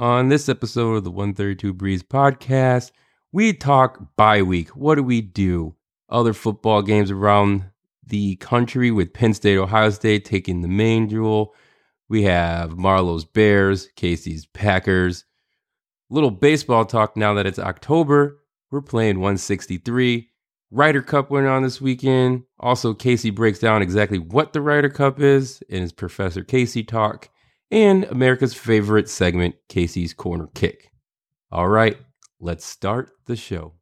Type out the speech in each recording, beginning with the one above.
On this episode of the 132 Breeze podcast, we talk bye week. What do we do? Other football games around the country with Penn State, Ohio State taking the main jewel. We have Marlo's Bears, Casey's Packers. Little baseball talk now that it's October. We're playing 163. Ryder Cup went on this weekend. Also, Casey breaks down exactly what the Ryder Cup is in his Professor Casey talk and America's favorite segment, Casey's Corner Kick. All right, let's start the show.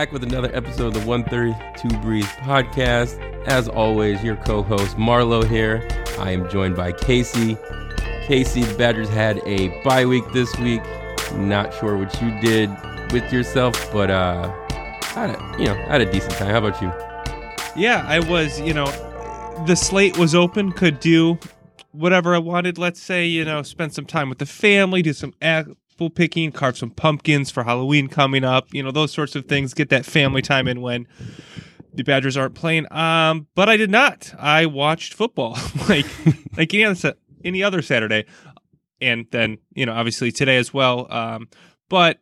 Back with another episode of the 132 Breeze podcast. As always, your co host Marlo here. I am joined by Casey. Casey, the Badgers had a bye week this week. Not sure what you did with yourself, but uh, had a, you know, I had a decent time. How about you? Yeah, I was, you know, the slate was open, could do whatever I wanted. Let's say, you know, spend some time with the family, do some apple picking, carve some pumpkins for Halloween coming up, you know, those sorts of things. Get that family time in when the Badgers aren't playing. Um, but I did not. I watched football like like any other any other Saturday, and then you know, obviously today as well. Um, but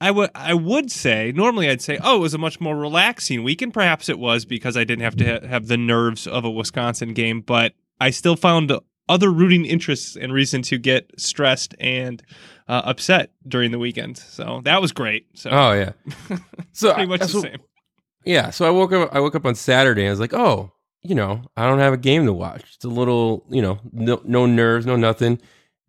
I would I would say normally I'd say oh it was a much more relaxing week and perhaps it was because I didn't have to ha- have the nerves of a Wisconsin game but I still found other rooting interests and reason to get stressed and uh, upset during the weekend so that was great so Oh yeah. So pretty much I- the same Yeah, so I woke up. I woke up on Saturday. and I was like, oh, you know, I don't have a game to watch. It's a little, you know, no, no nerves, no nothing.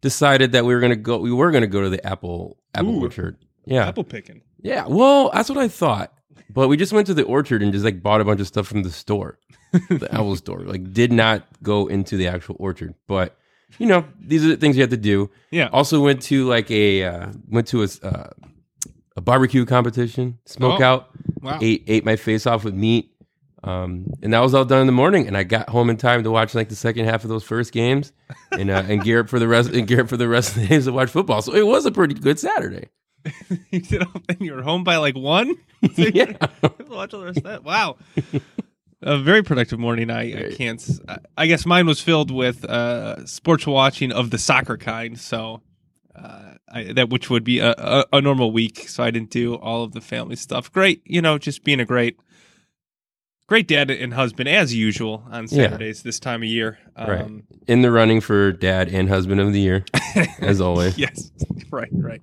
Decided that we were gonna go. We were gonna go to the Apple Apple Ooh. Orchard. Yeah, apple picking yeah. Well, that's what I thought. But we just went to the orchard and just like bought a bunch of stuff from the store, the Apple store. Like, did not go into the actual orchard. But you know, these are the things you have to do. yeah Also went to like a uh, went to a uh, a barbecue competition, smoke Oh. out wow ate ate my face off with meat. Um, and that was all done in the morning, and I got home in time to watch like the second half of those first games, and uh, and gear up for the rest and gear up for the rest of the days to watch football. So it was a pretty good Saturday. you did all, and you were home by like one yeah, Watch all the rest of that. Wow. A very productive morning. I, I can't. I- I guess mine was filled with uh, sports watching of the soccer kind. So uh, I, that which would be a, a, a normal week. So I didn't do all of the family stuff. Great, you know, just being a great, great dad and husband as usual on Yeah. Saturdays this time of year. Right. Um, in the running for dad and husband of the year, as always. yes, right, right.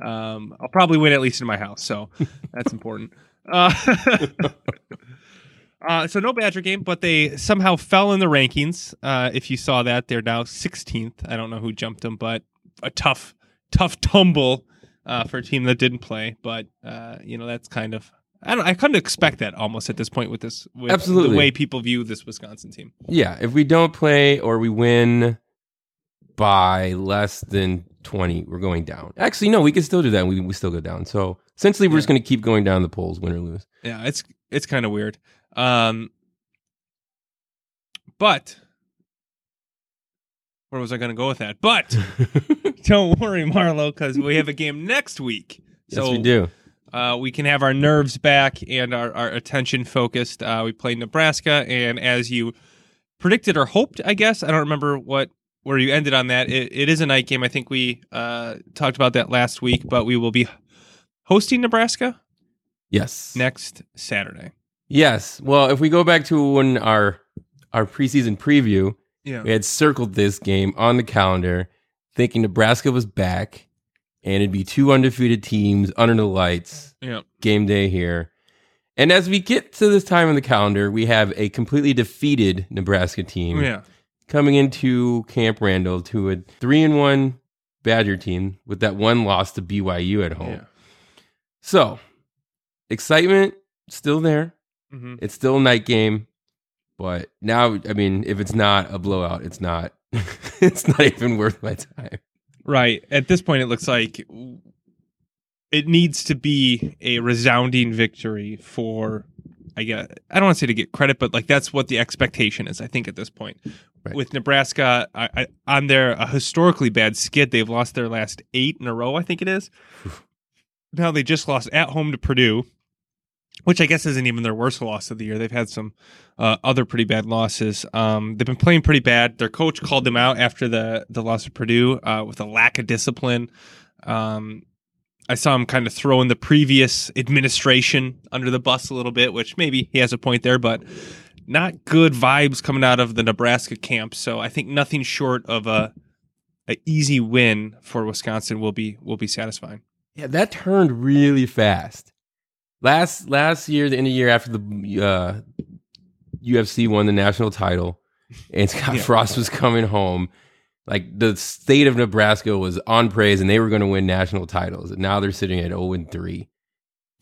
Um, I'll probably win at least in my house, so that's important. Uh, uh, so no Badger game, but they somehow fell in the rankings. Uh, if you saw that, they're now 16th. I don't know who jumped them, but a tough, tough tumble uh, for a team that didn't play. But uh, you know, that's kind of. I don't. I couldn't expect that almost at this point with this, with Absolutely. the way people view this Wisconsin team. Yeah, if we don't play or we win by less than 20, we're going down. Actually, no, we can still do that. We, we still go down. So essentially, we're just going to keep going down the polls, win or lose. Yeah, it's it's kind of weird. Um but where was I going to go with that? But don't worry, Marlo, because we have a game next week. yes, so we do. Uh, we can have our nerves back and our, our attention focused. Uh, we played Nebraska, and as you predicted or hoped, I guess I don't remember what where you ended on that. It, it is a night game. I think we uh, talked about that last week, but we will be hosting Nebraska Yes. next Saturday. Yes. Well, if we go back to when our our preseason preview, Yeah. we had circled this game on the calendar, thinking Nebraska was back, and it'd be two undefeated teams under the lights, Yeah. game day here. And as we get to this time on the calendar, we have a completely defeated Nebraska team Yeah. coming into Camp Randall to a three and one Badger team with that one loss to BYU at home. Yeah. So excitement still there. Hmm It's still a night game, but now I mean, if it's not a blowout, it's not. it's not even worth my time. Right. At this point, it looks like it needs to be a resounding victory for I guess I don't want to say to get credit, but like that's what the expectation is. I think at this point, Right. with Nebraska I, I, on their a historically bad skid, they've lost their last eight in a row. I think it is. now they just lost at home to Purdue, which I guess isn't even their worst loss of the year. They've had some uh, other pretty bad losses. Um, they've been playing pretty bad. Their coach called them out after the the loss of Purdue uh, with a lack of discipline. Um, I saw him kind of throwing the previous administration under the bus a little bit, which maybe he has a point there, but not good vibes coming out of the Nebraska camp. So I think nothing short of a a easy win for Wisconsin will be will be satisfying. Yeah, that turned really fast. Last last year, the end of the year after the uh, UCF won the national title, and Scott Yeah. Frost was coming home. Like the state of Nebraska was on praise, and they were going to win national titles. And now they're sitting at zero and three,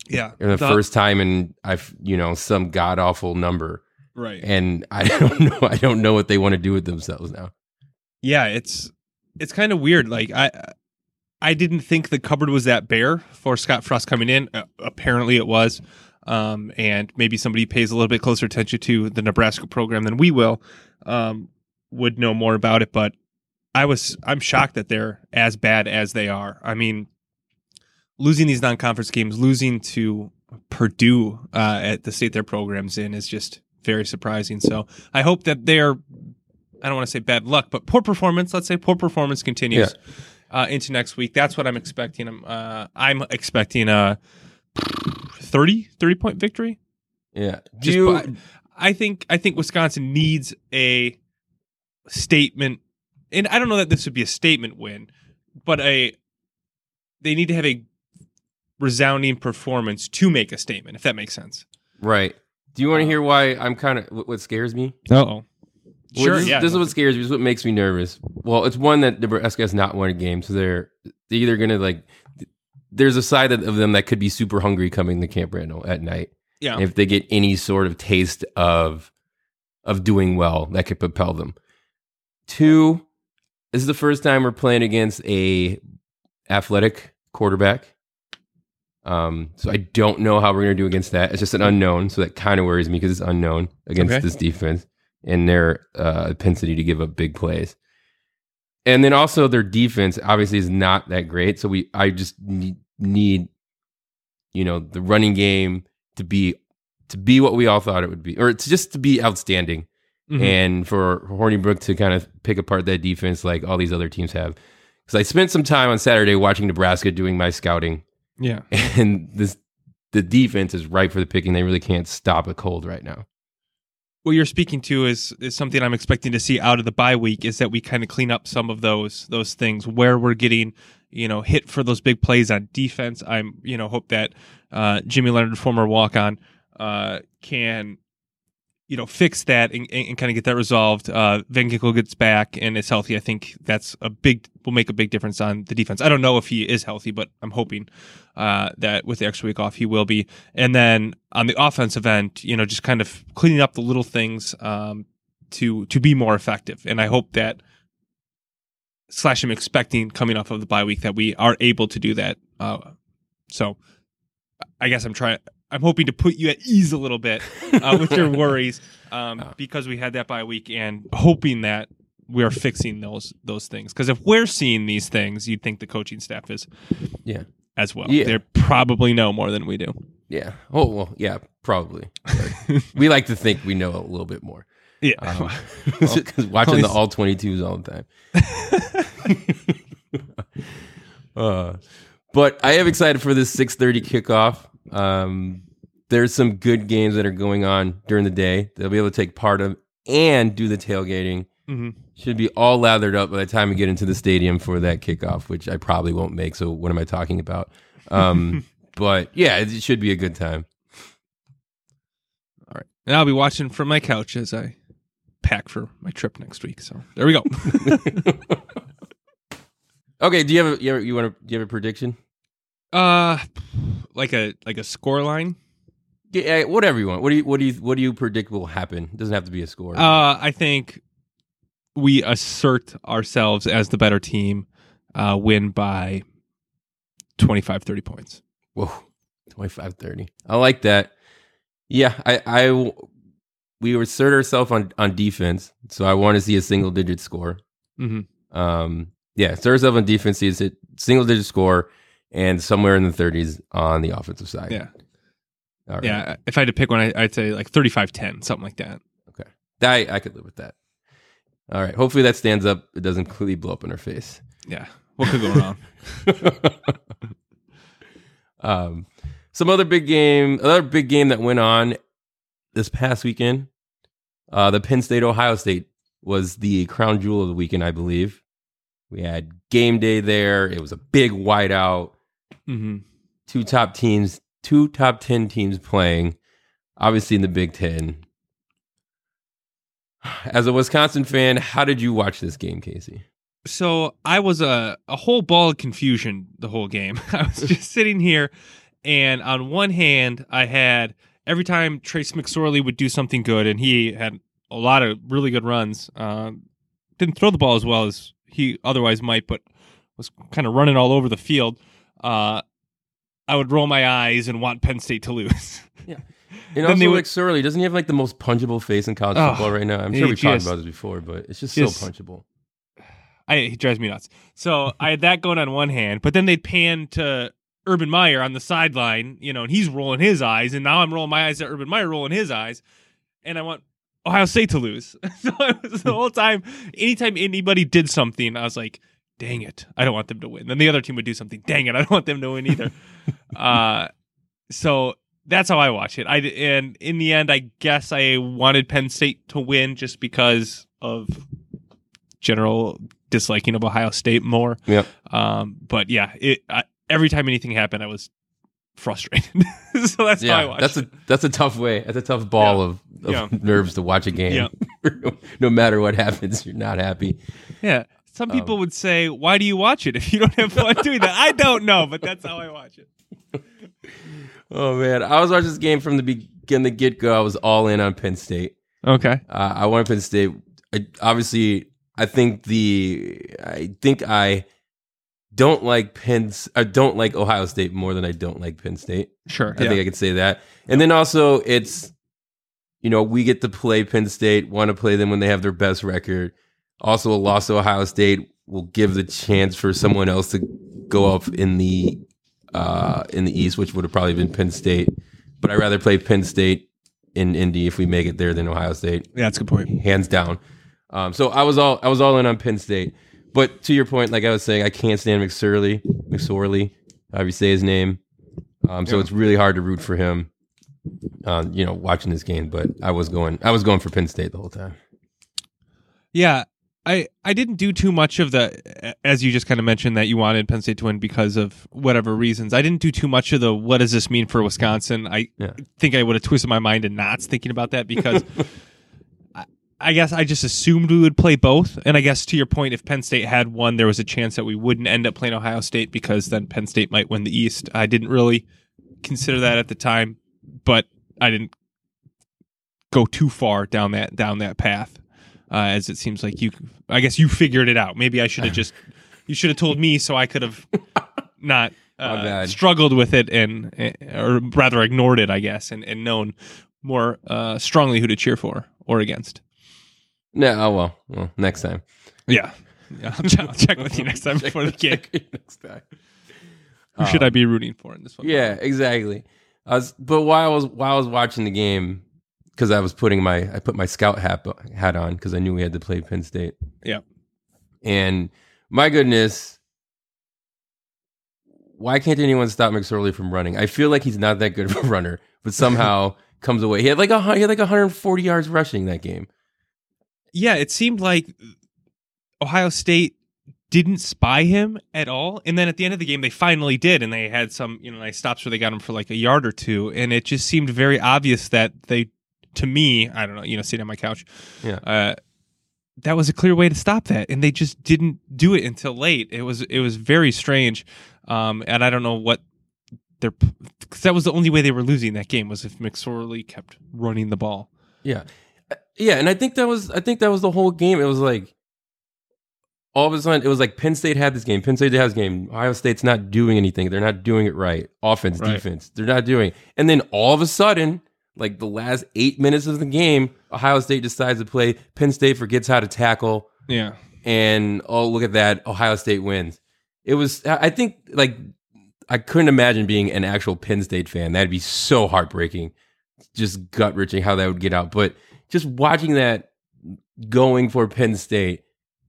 Yeah, and the, first time in I've you know some god awful number. right. And I don't know, I don't know what they want to do with themselves now. yeah it's it's kind of weird like i i didn't think the cupboard was that bare for scott frost coming in. Uh, apparently it was. Um, and maybe somebody pays a little bit closer attention to the nebraska program than we will um, would know more about it. But i was i'm shocked that they're as bad as they are. I mean losing these non-conference games losing to purdue uh, at the state their programs in is just very surprising. So i hope that they're I don't want to say bad luck, but poor performance. Let's say poor performance continues uh, into next week. That's what I'm expecting. I'm uh, I'm expecting a 30, 30 point victory. Yeah, do Just you- I think I think Wisconsin needs a statement, and I don't know that this would be a statement win, but a they need to have a resounding performance to make a statement. If that makes sense. right? Do you want to hear why I'm kind of what scares me? Uh oh. Well, this, yeah. this is what scares me. This is what makes me nervous. Well, it's one that Nebraska has not won a game, so they're they're either gonna like. There's a side of them that could be super hungry coming to Camp Randall at night. yeah. If they get any sort of taste of of doing well, that could propel them. Two, this is the first time we're playing against a athletic quarterback. Um, so I don't know how we're gonna do against that. It's just an unknown, so that kind of worries me because it's unknown against Okay. this defense and their uh, propensity to give up big plays. And then also their defense obviously is not that great. So we I just need, need you know the running game to be to be what we all thought it would be, or to just to be outstanding, Mhm. and for Hornibrook to kind of pick apart that defense like all these other teams have. Because I spent some time on Saturday watching Nebraska doing my scouting, yeah. and this the defense is ripe for the picking. They really can't stop a cold right now. What you're speaking to is is something I'm expecting to see out of the bye week is that we kind of clean up some of those those things where we're getting you know hit for those big plays on defense. I'm you know hope that uh, Jimmy Leonhard, former walk on, uh, can you know fix that and, and, kind of get that resolved. Uh, Van Ginkel gets back and is healthy. I think that's a big will make a big difference on the defense. I don't know if he is healthy, but I'm hoping uh, that with the extra week off he will be. And then on the offensive end, you know, just kind of cleaning up the little things um, to to be more effective. And I hope that slash I'm expecting coming off of the bye week that we are able to do that. Uh, so I guess I'm trying. I'm hoping to put you at ease a little bit uh, with your worries um, Oh. because we had that bye week and hoping that we are fixing those those things. Because if we're seeing these things, you'd think the coaching staff is Yeah. as well. Yeah. They probably know more than we do. Yeah. Oh well, yeah, probably. We like to think we know a little bit more. Yeah. Um, 'cause watching the all 22s all the time. uh, but I am excited for this 6:30 kickoff. Um, there's some good games that are going on during the day. They'll be able to take part of and do the tailgating. Mhm. Should be all lathered up by the time we get into the stadium for that kickoff, which I probably won't make. So what am I talking about? Um, but yeah, it should be a good time. All right. And I'll be watching from my couch as I pack for my trip next week. So there we go. okay, do you have a you, have, you want to do you have a prediction? Uh like a like a score line. Yeah, whatever you want. What do you what do you what do you predict will happen? It doesn't have to be a score. Uh I think we assert ourselves as the better team, uh win by 25, 30 points. Whoa, 25 30. I like that. Yeah, I, I we assert ourselves on, on defense, so I want to see a single digit score. Mm-hmm. Um, yeah, assert ourselves on defense, see a single digit score, and somewhere in the 30s on the offensive side. Yeah. All right. Yeah. If I had to pick one, I, I'd say like 35 10, something like that. Okay. I, I could live with that. All right. Hopefully that stands up. It doesn't completely blow up in her face. Yeah. What could go wrong? um, some other big game, another big game that went on this past weekend. Uh, the Penn State Ohio State was the crown jewel of the weekend, I believe. We had game day there. It was a big whiteout. Mm-hmm. Two top teams, two top 10 teams playing, obviously in the Big Ten. As a Wisconsin fan, how did you watch this game, Casey? So I was a, a whole ball of confusion the whole game. I was just sitting here, and on one hand, I had every time Trace McSorley would do something good, and he had a lot of really good runs. Um, didn't throw the ball as well as he otherwise might, but was kind of running all over the field. Uh, I would roll my eyes and want Penn State to lose. Yeah. And also, they would- like Surly, doesn't he have like the most punchable face in college Oh, football right now? I'm sure we've talked about this before, but it's just just- so punchable. I he drives me nuts. So I had that going on one hand, but then they'd pan to Urban Meyer on the sideline, you know, and he's rolling his eyes, and now I'm rolling my eyes at Urban Meyer rolling his eyes, and I want Ohio State to lose. so the whole time, anytime anybody did something, I was like, "Dang it, I don't want them to win." Then the other team would do something, "Dang it, I don't want them to win either." uh, so that's how I watch it. I and in the end, I guess I wanted Penn State to win just because of general disliking of Ohio State more. Yep. Um, but yeah, it I, every time anything happened, I was frustrated. so that's how I Yeah, watched. that's it. a that's a tough way. That's a tough ball of, of Yeah. nerves to watch a game. Yeah. no matter what happens, you're not happy. yeah. Some people Um, would say, "Why do you watch it if you don't have fun doing that?" I don't know, but that's how I watch it. Oh man, I was watching this game from the beginning, the get go. I was all in on Penn State. Okay. Uh, I wanted Penn State. I, obviously, I think the I think I don't like Penn's. I don't like Ohio State more than I don't like Penn State. Sure. I think I could say that. And then also, it's you know we get to play Penn State. Want to play them when they have their best record. Also, a loss to Ohio State will give the chance for someone else to go up in the uh, in the East, which would have probably been Penn State. But I'd rather play Penn State in Indy if we make it there than Ohio State yeah, that's a good point. hands down. Um, so I was all I was all in on Penn State. But to your point, like I was saying, I can't stand McSorley, McSorley, however you say his name. Um, so Yeah. it's really hard to root for him. Um, you know, watching this game, but I was going, I was going for Penn State the whole time. Yeah, I I didn't do too much of the as you just kind of mentioned that you wanted Penn State to win because of whatever reasons. I didn't do too much of the what does this mean for Wisconsin. I Yeah. think I would have twisted my mind in knots thinking about that because I, I guess I just assumed we would play both. And I guess to your point, if Penn State had won, there was a chance that we wouldn't end up playing Ohio State because then Penn State might win the East. I didn't really consider that at the time, but I didn't go too far down that down that path uh, as it seems like you i guess you figured it out maybe i should have just you should have told me so i could have not uh, struggled with it and eh, or rather ignored it i guess and, and known more uh, strongly who to cheer for or against No, oh well, well, next time. yeah yeah i'll, check, I'll check with you next time before the game Check next time. who should i be rooting for in this one Yeah, exactly. I was, but while I was while I was watching the game, because I was putting my I put my scout hat hat on because I knew we had to play Penn State. Yeah. and my goodness, why can't anyone stop McSorley from running? I feel like he's not that good of a runner, but somehow comes away. He had like a he had like 140 yards rushing that game. yeah, it seemed like Ohio State didn't spy him at all. And then at the end of the game, they finally did. And they had some, you know, nice stops where they got him for like a yard or two. And it just seemed very obvious that they, to me, I don't know, you know, sitting on my couch, Yeah. uh, that was a clear way to stop that. And they just didn't do it until late. It was, it was very strange. Um, and I don't know what their, because that was the only way they were losing that game was if McSorley kept running the ball. Yeah. Uh, Yeah, and I think that was I think that was the whole game. It was like all of a sudden it was like Penn State had this game. Penn State has this game. Ohio State's not doing anything. They're not doing it right. Offense, Right. defense. They're not doing. It. And then all of a sudden, like the last eight minutes of the game, Ohio State decides to play. Penn State forgets how to tackle. Yeah. and oh look at that ohio state wins it was i think like i couldn't imagine being an actual penn state fan that'd be so heartbreaking just gut wrenching how that would get out but just watching that going for penn state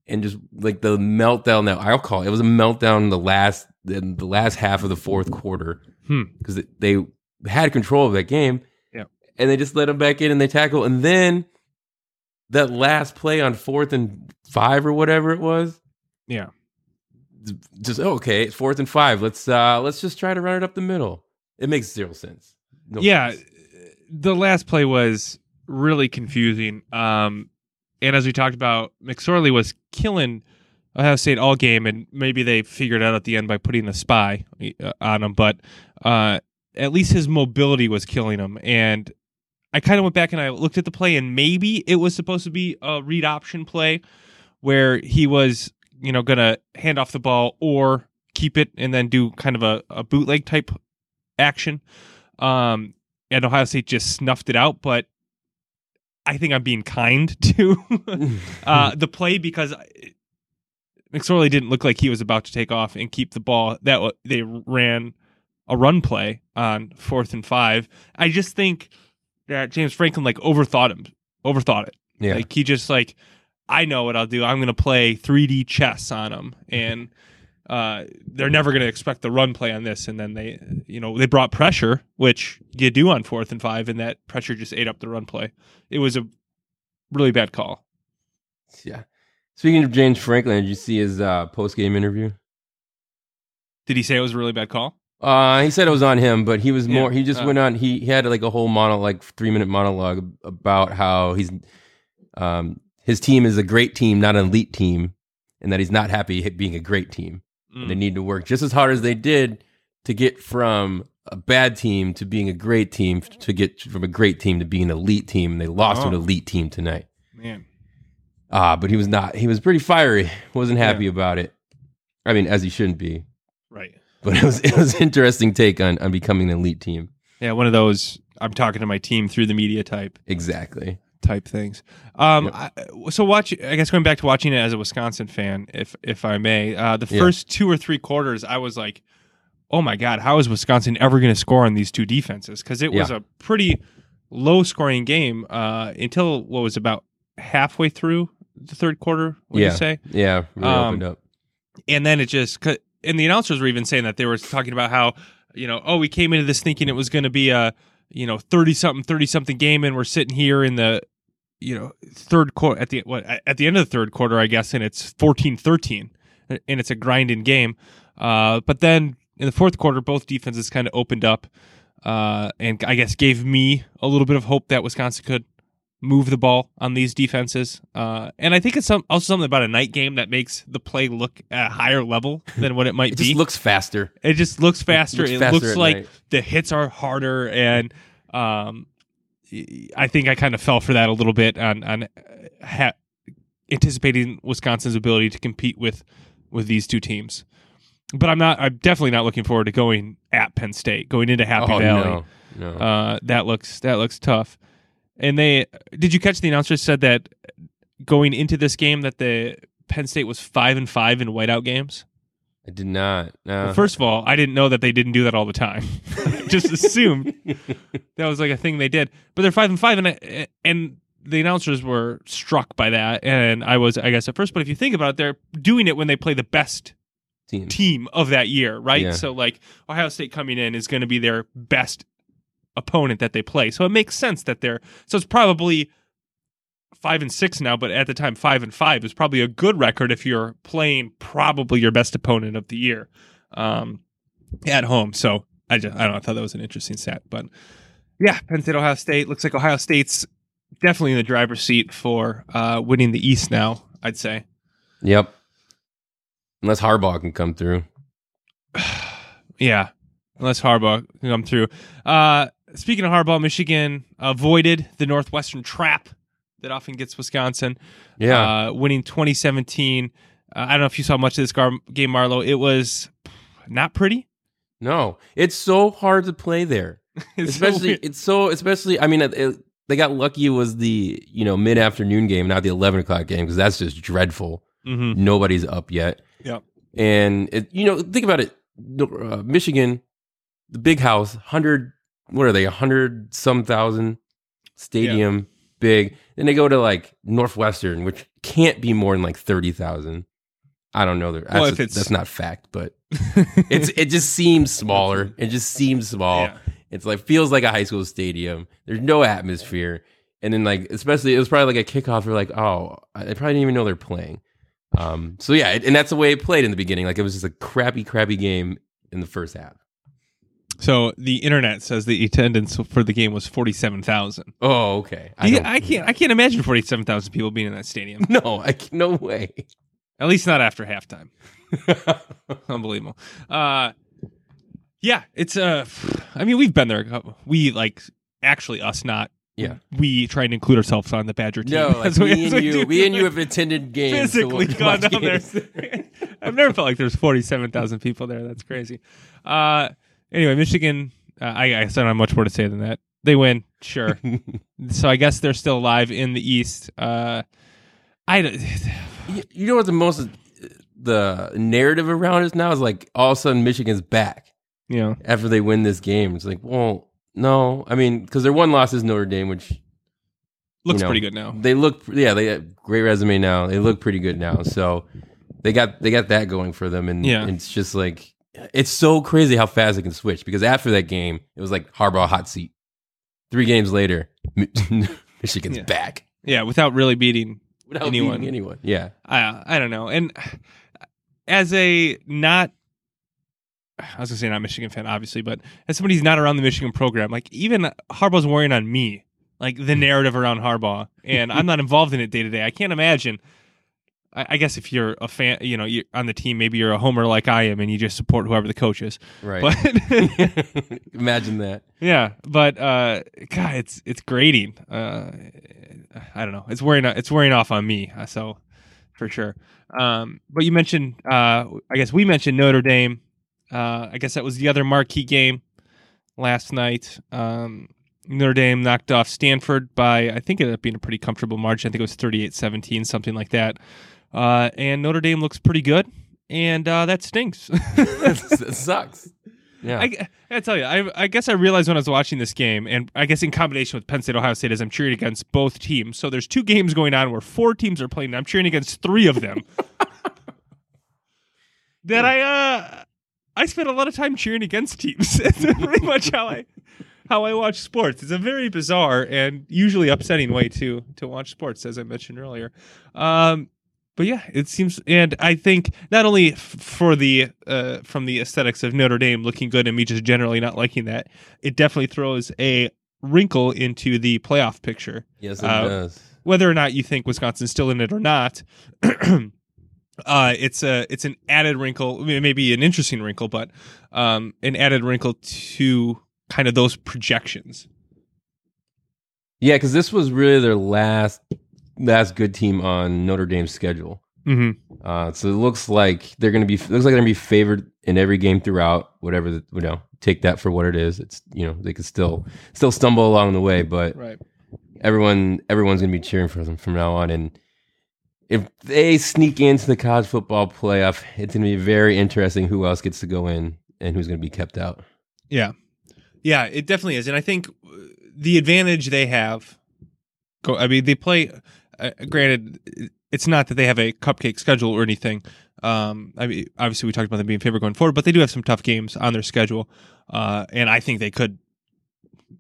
and just like the meltdown that i'll call it, it was a meltdown in the last in the last half of the fourth quarter Hmm. because they had control of that game. And they just let him back in and they tackle and then that last play on fourth and five or whatever it was Yeah. just oh, okay it's fourth and five let's uh let's just try to run it up the middle it makes zero sense No yeah. sense. The last play was really confusing. Um, and as we talked about, McSorley was killing Ohio State all game, and maybe they figured out at the end by putting a spy uh, on him. But uh, at least his mobility was killing him. And I kind of went back and I looked at the play, and maybe it was supposed to be a read option play where he was, you know, going to hand off the ball or keep it and then do kind of a, a bootleg type action. Um, and Ohio State just snuffed it out, but I think I'm being kind to uh, the play because McSorley didn't look like he was about to take off and keep the ball. That they ran a run play on fourth and five. I just think that James Franklin like overthought him, overthought it. yeah Like he just like, I know what I'll do. I'm going to play 3D chess on him, and uh, they're never going to expect the run play on this. And then they, you know, they brought pressure, which you do on fourth and five, and that pressure just ate up the run play. It was a really bad call. yeah speaking of james franklin did you see his uh post-game interview Did he say it was a really bad call? Uh he said it was on him but he was Yeah, more he just uh. went on he, he had like a whole monologue like three minute monologue about how he's um his team is a great team not an elite team and that he's not happy being a great team Mm. They need to work just as hard as they did to get from a bad team to being a great team to get from a great team to being an elite team. And they lost to an Oh. elite team tonight. Man, Ah, but he was not. He was pretty fiery. Wasn't happy about it. I mean, as he shouldn't be. right? But it was it was an interesting take on on becoming an elite team. Yeah, one of those. I'm talking to my team through the media type Exactly. type things. Um, Yep. I, so watch. I guess going back to watching it as a Wisconsin fan, if if I may, uh, the Yeah. first two or three quarters, I was like, "Oh my god, how is Wisconsin ever going to score on these two defenses?" Because it was Yeah. a pretty low scoring game uh, until what was about halfway through the third quarter. Would Yeah. you say? Yeah. Really Um, opened up. and then it just and the announcers were even saying that they were talking about how you know oh we came into this thinking it was going to be a you know 30 something 30 something game and we're sitting here in the you know third quarter at the what at the end of the third quarter i guess and it's 14-13 and it's a grinding game. Uh, but then in the fourth quarter both defenses kind of opened up uh, and i guess gave me a little bit of hope that wisconsin could move the ball on these defenses. Uh, and I think it's some, also something about a night game that makes the play look at a higher level than what it might be. It be. just looks faster. it just looks faster. looks it faster looks at like night. the hits are harder, and um, I think I kind of fell for that a little bit on on ha- anticipating Wisconsin's ability to compete with with these two teams. But I'm not. I'm definitely not looking forward to going at Penn State, going into Happy oh Valley. no. No. Uh, that looks that looks tough. And they did you catch the announcers said that going into this game that the Penn State was five and five in whiteout games. I did not. No. Well, first of all, I didn't know that they didn't do that all the time. Just assumed that was like a thing they did. But they're five and five, and I, and the announcers were struck by that, and I was, I guess, at first. But if you think about it, they're doing it when they play the best team. team of that year, right? Yeah. So like Ohio State coming in is going to be their best opponent that they play. So it makes sense that they're so it's probably five and six now, but at the time five and five is probably a good record if you're playing probably your best opponent of the year um, at home. So I just I don't know, I thought that was an interesting stat, but yeah, Penn State Ohio State looks like Ohio State's definitely in the driver's seat for uh, winning the East now. I'd say. Yep. Unless Harbaugh can come through. Yeah, unless Harbaugh can come through. Uh, speaking of Harbaugh, Michigan avoided the Northwestern trap that often gets Wisconsin. Yeah. uh, winning 2017 Uh, I don't know if you saw much of this gar- game, Marlo. It was not pretty. No, it's so hard to play there. It's especially weird. it's so especially. I mean, it, it- they got lucky. It was the you know mid afternoon game, not the eleven o'clock game, because that's just dreadful. Mhm. Nobody's up yet. Yep. And it, you know, think about it. Uh, Michigan, the big house, hundred. What are they? a hundred some thousand stadium, big. Then they go to like Northwestern, which can't be more than like thirty thousand. I don't know. That's, Well, if it's- that's not fact, but it's it just seems smaller. It just seems small. Yeah. It's like feels like a high school stadium. There's no atmosphere, and then like especially it was probably like a kickoff. We're like, oh, I I probably didn't even know they're playing. Um, so yeah, it- and that's the way it played in the beginning. Like it was just a crappy, crappy game in the first half. So the internet says the attendance for the game was forty-seven thousand. Oh, okay. I I, I can't. I can't imagine forty-seven thousand people being in that stadium. no, I can, no way. At least not after halftime. Unbelievable. Uh, yeah, it's Uh, I mean, we've been there. a couple- We like actually us, not Yeah. We try and include ourselves on the Badger team. No, like me and you, do. me and you have attended games. physically watch gone down games. there. I've never felt like there's 47,000 people there. That's crazy. Uh, anyway, Michigan, uh, I, I guess I don't have much more to say than that. They win, sure. so I guess they're still alive in the East. Uh, I don't- You- You know what the most the narrative around is now is like all of a sudden Michigan's back you know, after they win this game. It's like, well, no, I mean, because their one loss is Notre Dame, which looks know, pretty good now. they look, yeah, they have great resume now. They look pretty good now, so they got they got that going for them, and Yeah. it's just like it's so crazy how fast they can switch. Because after that game, it was like Harbaugh hot seat. Three games later, Michigan's Yeah. back Yeah, without really beating without Anyone. beating anyone. Yeah, I I don't know. And as a not I was gonna say not Michigan fan, obviously, but as somebody who's not around the Michigan program, like even Harbaugh's worrying on me, like the narrative around Harbaugh, and I'm not involved in it day to day. I can't imagine. I, I guess if you're a fan, you know, you're on the team, maybe you're a homer like I am, and you just support whoever the coach is. right. But Imagine that. yeah, but uh, God, it's it's grating. Uh, I don't know. It's wearing it's wearing off on me. uh, So for sure. Um, but you mentioned, uh, I guess we mentioned Notre Dame. Uh, I guess that was the other marquee game last night. Um, Notre Dame knocked off Stanford by I think it ended up being a pretty comfortable margin. I think it was 38-17, something like that. Uh, and Notre Dame looks pretty good, and uh, that stinks. that sucks. Yeah. I, I tell you, I, I guess I realized when I was watching this game, and I guess in combination with Penn State, Ohio State, as I'm cheering against both teams. So there's two games going on where four teams are playing. And I'm cheering against three of them. that I uh I spent a lot of time cheering against teams. That's pretty much how I how I watch sports. It's a very bizarre and usually upsetting way to to watch sports, as I mentioned earlier. Um, but yeah, it seems, and I think not only f- for the uh, from the aesthetics of Notre Dame looking good and me just generally not liking that, it definitely throws a wrinkle into the playoff picture. yes, it uh, does. Whether or not you think Wisconsin's still in it or not, uh, it's a it's an added wrinkle, maybe an interesting wrinkle, but um, an added wrinkle to kind of those projections. Yeah, because this was really their last last good team on Notre Dame's schedule. Mm-hmm. Uh, so it looks like they're going to be looks like they're going to be favored in every game throughout. Whatever the, you know, take that for what it is. It's you know they could still still stumble along the way, but Right. everyone everyone's going to be cheering for them from now on. And if they sneak into the college football playoff, it's going to be very interesting who else gets to go in and who's going to be kept out. Yeah. Yeah, it definitely is. And I think the advantage they have go I mean they play uh, granted it's not that they have a cupcake schedule or anything. Um I mean obviously we talked about them being favored going forward, but they do have some tough games on their schedule. Uh and I think they could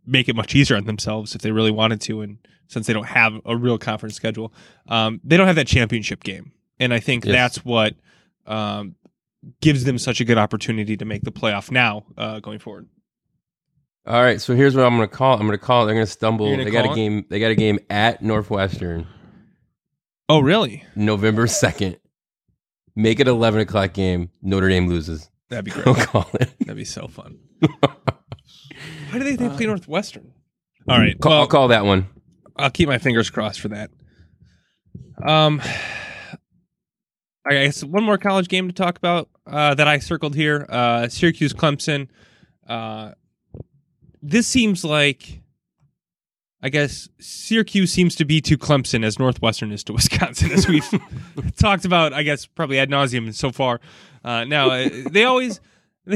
make it much easier on themselves if they really wanted to and since they don't have a real conference schedule. Um they don't have that championship game. And I think Yes. that's what um gives them such a good opportunity to make the playoff now uh going forward. All right, so here's what I'm going to call. it. I'm going to call. it. They're going to stumble. They got call a it? game. They got a game at Northwestern. Oh, really? November 2nd. Make it 11 o'clock game. Notre Dame loses. That'd be I'll great. call it. That'd be so fun. Why do they, they play Northwestern? All right. Call, well, I'll call that one. I'll keep my fingers crossed for that. Um, I guess one more college game to talk about uh, that I circled here: uh, Syracuse Clemson. Uh, this seems like, I guess Syracuse seems to be to Clemson as Northwestern is to Wisconsin, as we've talked about. I guess probably ad nauseum so far. Uh, now uh, they always.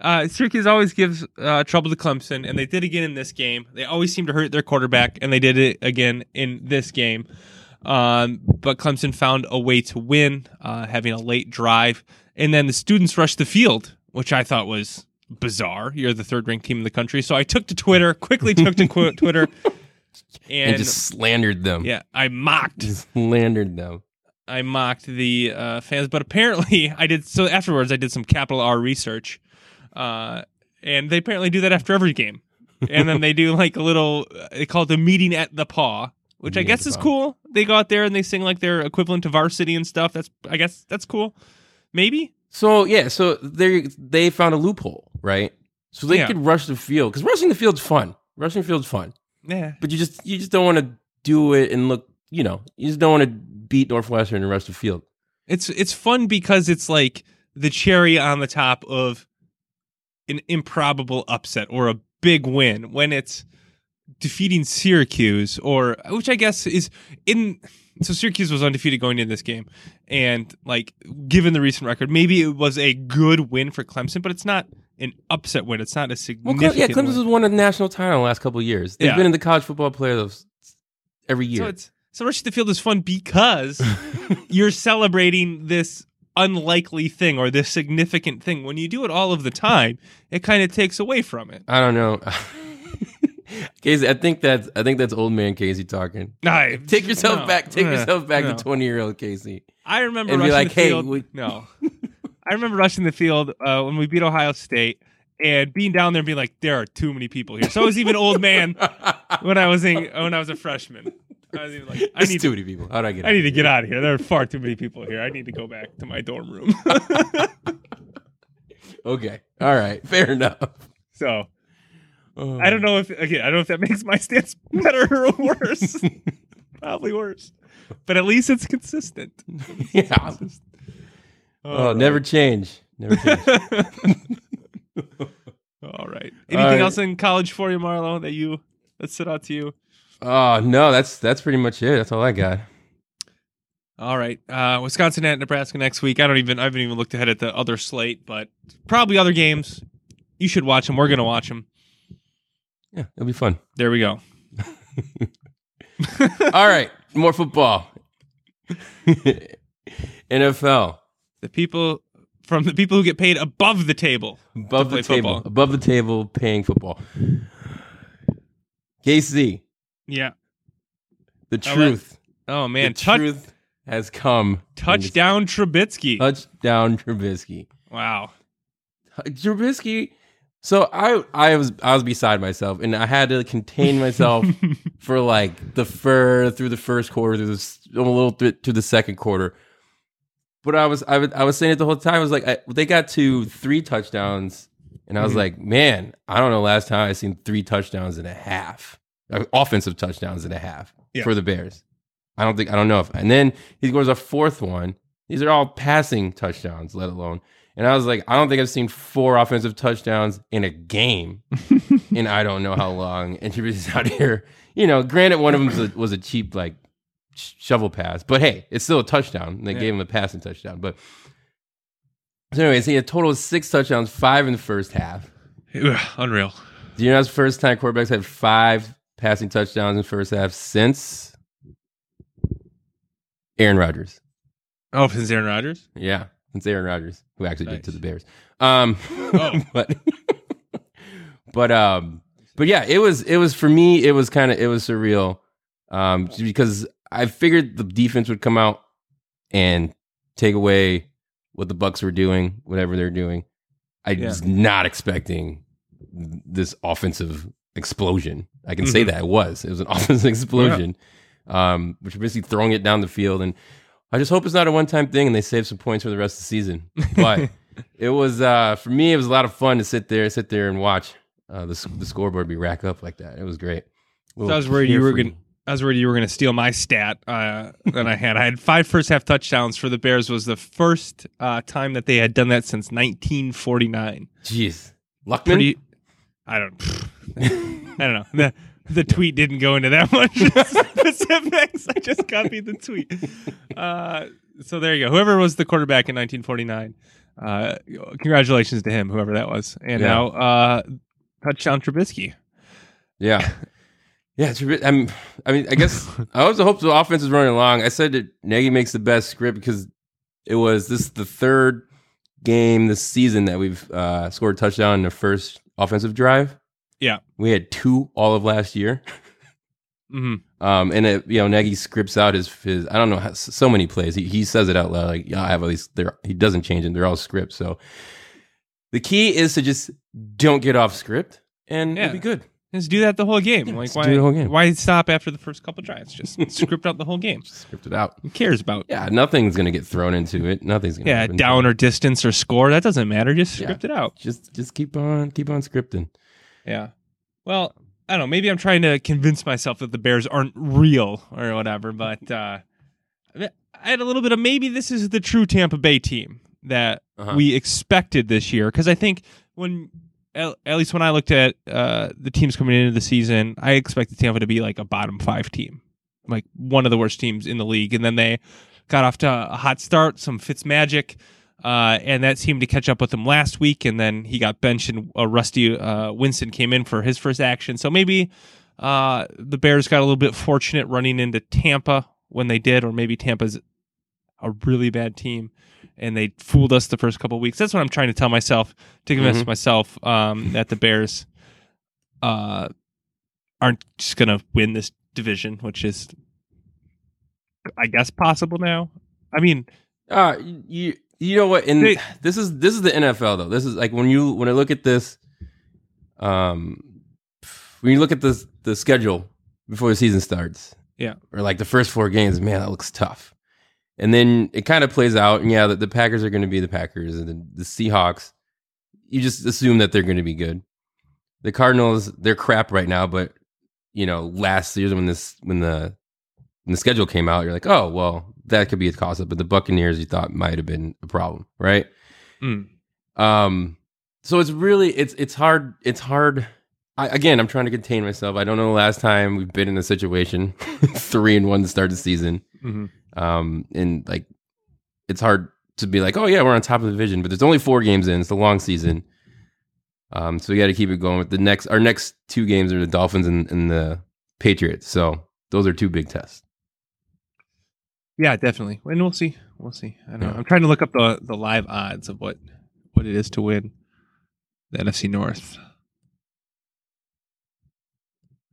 Uh, Syracuse always gives uh, trouble to Clemson, and they did again in this game. They always seem to hurt their quarterback, and they did it again in this game. Um, but Clemson found a way to win, uh, having a late drive, and then the students rushed the field, which I thought was bizarre. You're the third ranked team in the country, so I took to Twitter, quickly took to qu- Twitter, and, And, just slandered them. yeah, I mocked Just slandered them. I mocked the uh, fans, but apparently I did. So afterwards, I did some capital R research, uh, and they apparently do that after every game. And then they do like a little. They call it the meeting at the paw, which I Meeting at guess is Paw. cool. They go out there and they sing like their equivalent to varsity and stuff. That's I guess that's cool. Maybe So yeah, so they they found a loophole, right? So they Yeah. could rush the field because rushing the field's fun. Rushing the field's fun, yeah. but you just you just don't want to do it and look. You know, you just don't want to beat Northwestern and rush the field. It's it's fun because it's like the cherry on the top of an improbable upset or a big win when it's defeating Syracuse or which I guess is in so Syracuse was undefeated going into this game and like given the recent record maybe it was a good win for Clemson but it's not an upset win it's not a Well, significant Cle- yeah, Clemson has won a national title in the last couple of years. They've Yeah. been in the college football playoffs every year. So it's so rushing the field is fun because you're celebrating this unlikely thing or this significant thing. When you do it all of the time, it kind of takes away from it. I don't know. Casey, I think that's I think that's old man Casey talking. Take yourself no, back. Take uh, yourself back no. to twenty year old Casey. I remember and be like, "Hey, we- no, I remember rushing the field uh, when we beat Ohio State and being down there and being like, there are too many people here. So I was even old man when I was in, when I was a freshman. I was even like, I There's need too to, many people. How do I get? I need to get out of here. There are far too many people here. I need to go back to my dorm room. Okay. All right. Fair enough. so Oh. I don't know if again, I don't know if that makes my stance better or worse. Probably worse. But at least it's consistent. yeah. Oh, never change. Never change. All right. Anything right. else in college for you, Marlo, that you that stood out to you? oh no, that's that's pretty much it. That's all I got. All right. Uh, Wisconsin at Nebraska next week. I don't even I haven't even looked ahead at the other slate, but probably other games. You should watch them. We're gonna watch them. Yeah, it'll be fun. There we go. all right, more football. NFL The people from the people who get paid above the table. above the table, football. above the table, paying football. Casey, Yeah. the truth, Oh man. the Touch, truth has come. touchdown Trubisky. touchdown, Trubisky. wow. Trubisky. So I I was I was beside myself, and I had to contain myself for like the fur through the first quarter, through this a little bit to the second quarter. But I was I was I was saying it the whole time. I was like, I, they got to three touchdowns, and I was Mhm. like, man, I don't know. Last time I seen three touchdowns and a half, uh, offensive touchdowns and a half Yeah. for the Bears. I don't think I don't know if. And then he scores a fourth one. These are all passing touchdowns, let alone. And I was like, I don't think I've seen four offensive touchdowns in a game in I don't know how long. And Trubisky's out here. You know, granted, one of them was a, was a cheap like sh- shovel pass, but hey, it's still a touchdown. They Yeah. gave him a passing touchdown. But so, anyways, he had a total of six touchdowns, five in the first half. Unreal. Do you know that's the first time quarterbacks had five passing touchdowns in the first half since Aaron Rodgers? Oh, since Aaron Rodgers? Yeah, since Aaron Rodgers, who actually did to the Bears. Um, Oh. but but um, but yeah, it was it was for me. It was kind of it was surreal, um, because I figured the defense would come out and take away what the Bucs were doing, whatever they're doing. I Yeah. was not expecting this offensive explosion. I can say Mhm. that it was. It was an offensive explosion, um, which basically throwing it down the field. And I just hope it's not a one time thing and they save some points for the rest of the season. But it was uh, for me, it was a lot of fun to sit there, sit there and watch uh, the the scoreboard be rack up like that. It was great. I was worried you were Carefree. I was worried you were going to steal my stat uh, that I had. I had five first half touchdowns for the Bears. Was the first uh, time that they had done that since 1949. Jeez, Luckman. Pretty. I don't. I don't know. The, tweet didn't go into that much specifics. I just copied the tweet. Uh, so there you go. Whoever was the quarterback in 1949, uh, congratulations to him, whoever that was. And Yeah. now uh, touchdown Trubisky. Yeah. Yeah, I'm, I mean, I guess I always hope the offense is running along. I said that Nagy makes the best script because it was this the third game this season that we've uh, scored a touchdown in the first offensive drive. Yeah. We had two all of last year. hmm Um, and it, you know, Nagy scripts out his his. I don't know, how, so many plays. He he says it out loud. Like, yeah, I have all these. They're, he doesn't change them. They're all scripts. So the key is to just don't get off script, and Yeah. it'll be good. Just do that the whole game. like why? do the whole game. Why stop after the first couple drives? Just script out the whole game. Script it out. Who cares about? Yeah, nothing's gonna get thrown into it. Nothing's gonna Yeah, down or distance or score. That doesn't matter. Just Yeah. script it out. Just just keep on keep on scripting. Yeah. Well, I don't know. Maybe I'm trying to convince myself that the Bears aren't real or whatever, but uh, I had a little bit of maybe this is the true Tampa Bay team that Uh-huh. we expected this year. Because I think when, at, least when I looked at uh, the teams coming into the season, I expected Tampa to be like a bottom five team, like one of the worst teams in the league. And then they got off to a hot start, some Fitz magic. Uh, and that seemed to catch up with him last week, and then he got benched, and uh, Rusty uh, Winston came in for his first action. So maybe uh, the Bears got a little bit fortunate running into Tampa when they did, or maybe Tampa's a really bad team, and they fooled us the first couple weeks. That's what I'm trying to tell myself to convince Mhm. myself um, that the Bears uh, aren't just going to win this division, which is, I guess, possible now. I mean, Uh you you know what? And They- this is this is the NFL though. This is like when you when I look at this, um, when you look at the the schedule before the season starts, Yeah. or like the first four games, man, that looks tough. And then it kind of plays out, and yeah, the, the Packers are going to be the Packers, and the, the Seahawks. You just assume that they're going to be good. The Cardinals, they're crap right now, but you know, last year when this when the when the schedule came out, you're like, oh well, that could be a toss up. But the Buccaneers, you thought might have been a problem, right? mm, Um, so it's really it's it's hard. It's hard. I, again, I'm trying to contain myself. I don't know the last time we've been in a situation three and one to start the season. mhm. Um, and like it's hard to be like, oh yeah, we're on top of the division, but there's only four games in. It's a long season. Um, so we got to keep it going. With the next, our next two games are the Dolphins and, and the Patriots. So those are two big tests. Yeah, definitely. And we'll see. We'll see. I don't know. I'm trying to look up the the live odds of what what it is to win the NFC North.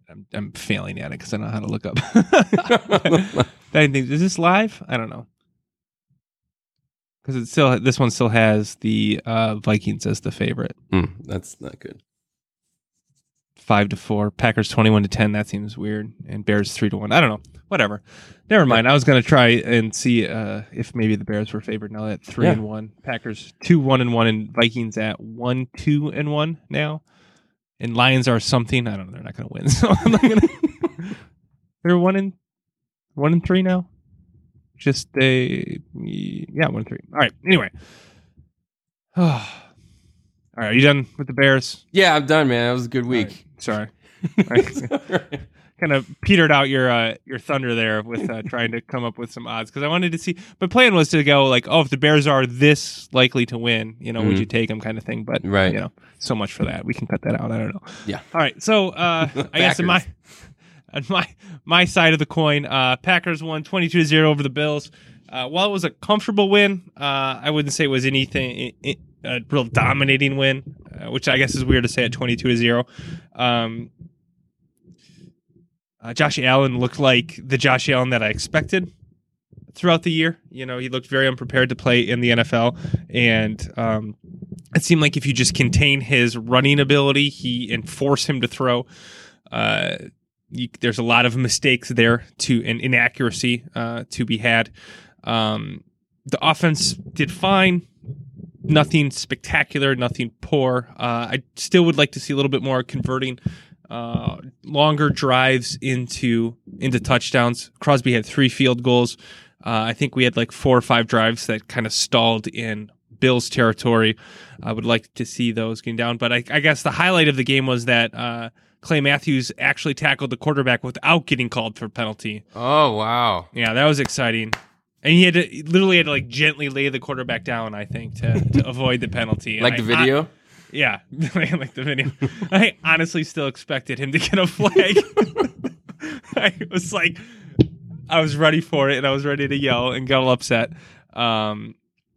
I'm I'm failing at it because I don't know how to look up. I think is this live? I don't know. Because it still this one still has the uh, Vikings as the favorite, Hmm, that's not good. Five to four. Packers twenty one to ten. That seems weird. And Bears three to one. I don't know. Whatever. Never mind. I was gonna try and see uh, if maybe the Bears were favored now that three Yeah. and one. Packers two one and one, and Vikings at one two and one now. And Lions are something. I don't know. They're not gonna win. So I'm not gonna. they're one and one and three now. Just a yeah, one and three. All right. Anyway. All right. Are you done with the Bears? Yeah, I'm done, man. That was a good week. Sorry. kind of petered out your uh, your thunder there with uh, trying to come up with some odds because I wanted to see. My plan was to go like, oh, if the Bears are this likely to win, you know, would Mhm. you take them, kind of thing. But Right. you know, so much for that. We can cut that out. I don't know. Yeah. All right. So uh, I guess in my on my my side of the coin, uh, Packers won 22-0 over the Bills. Uh, while it was a comfortable win, uh, I wouldn't say it was anything a real dominating win, uh, which I guess is weird to say at twenty two to zero. Um, uh, Josh Allen looked like the Josh Allen that I expected throughout the year. You know, he looked very unprepared to play in the NFL, and um, it seemed like if you just contain his running ability, he and force him to throw. Uh, you, there's a lot of mistakes there to and inaccuracy uh, to be had. Um, the offense did fine. Nothing spectacular, nothing poor. Uh, I still would like to see a little bit more converting uh, longer drives into into touchdowns. Crosby had three field goals. Uh, I think we had like four or five drives that kind of stalled in Bills territory. I would like to see those getting down, but I, I guess the highlight of the game was that uh, Clay Matthews actually tackled the quarterback without getting called for penalty. Oh wow! Yeah, that was exciting. And he had to he literally had to like gently lay the quarterback down. I think to, to avoid the penalty. Like And the I- video. yeah, like the video. I honestly still expected him to get a flag. I was like, I was ready for it, and I was ready to yell and got all upset. Um,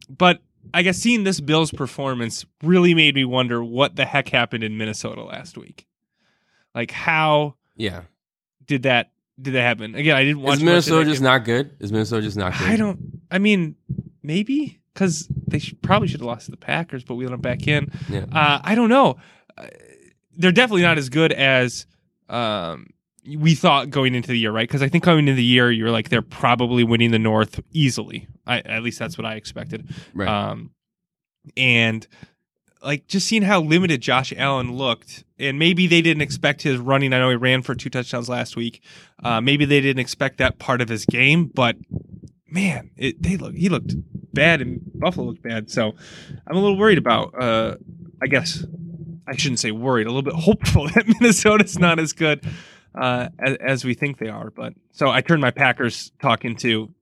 but I guess seeing this Bills performance really made me wonder what the heck happened in Minnesota last week. Like, how yeah. did that did that happen? Again, I didn't watch. Is Minnesota just not good? Is Minnesota just not good? I don't. I mean, maybe because they sh- probably should have lost to the Packers, but we let them back in. Yeah. Uh, I don't know. Uh, they're definitely not as good as um, we thought going into the year, right? Because I think going into the year, you're like they're probably winning the North easily. I, at least that's what I expected. Right. Um, and like just seeing how limited Josh Allen looked, and maybe they didn't expect his running. I know he ran for two touchdowns last week. Uh, maybe they didn't expect that part of his game, but man, it, they look he looked bad and Buffalo looked bad. So I'm a little worried about. Uh, I guess I shouldn't say worried. A little bit hopeful that Minnesota's not as good uh, as, as we think they are. But so I turned my Packers talk into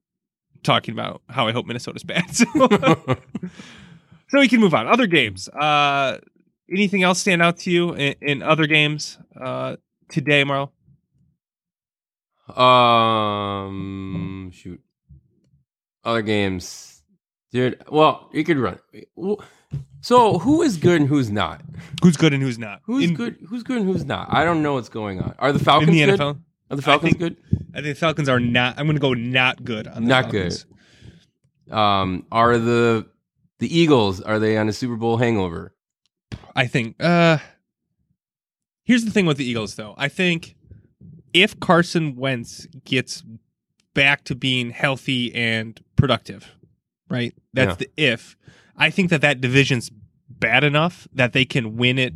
talking about how I hope Minnesota's bad. So, so we can move on. Other games. Uh, anything else stand out to you in, in other games uh, today, Marlo? um, shoot. Other games, dude. Well, you could run. So who is good and who's not? Who's good and who's not? Who's in, good? Who's good and who's not? I don't know what's going on. Are the Falcons in the good? Are the Falcons think- good? I think the Falcons are not. I'm going to go not good. On the Not Falcons. good. Um, are the the Eagles? Are they on a Super Bowl hangover? I think. Uh, here's the thing with the Eagles, though. I think if Carson Wentz gets back to being healthy and productive, right? That's Yeah. the if. I think that that division's bad enough that they can win it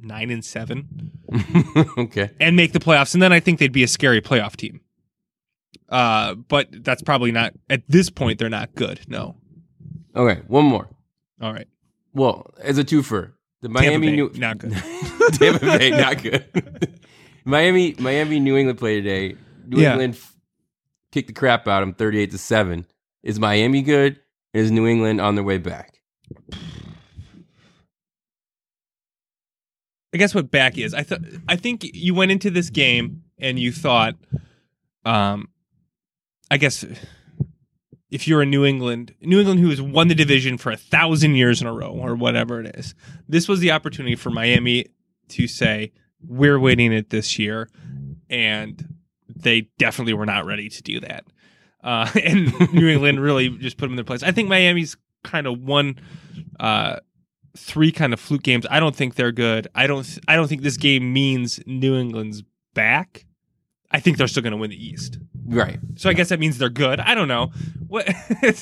nine and seven okay. and make the playoffs, and then I think they'd be a scary playoff team. Uh, but that's probably not at this point. They're not good. No. Okay. One more. All right. Well, as a twofer, the Miami Bay, New not good. Tampa Bay not good. Miami Miami New England play today. New Yeah. England f- kicked the crap out of them, thirty eight to seven. Is Miami good? Is New England on their way back? I guess what back is. I thought I think you went into this game and you thought, um, I guess if you're a New England, New England who has won the division for a thousand years in a row or whatever it is, this was the opportunity for Miami to say we're winning it this year, and they definitely were not ready to do that. Uh, and New England really just put them in their place. I think Miami's kind of one. Uh, three kind of fluke games. I don't think they're good. I don't. I don't think this game means New England's back. I think they're still going to win the East. Right. So I guess that means they're good. I don't know. What? I,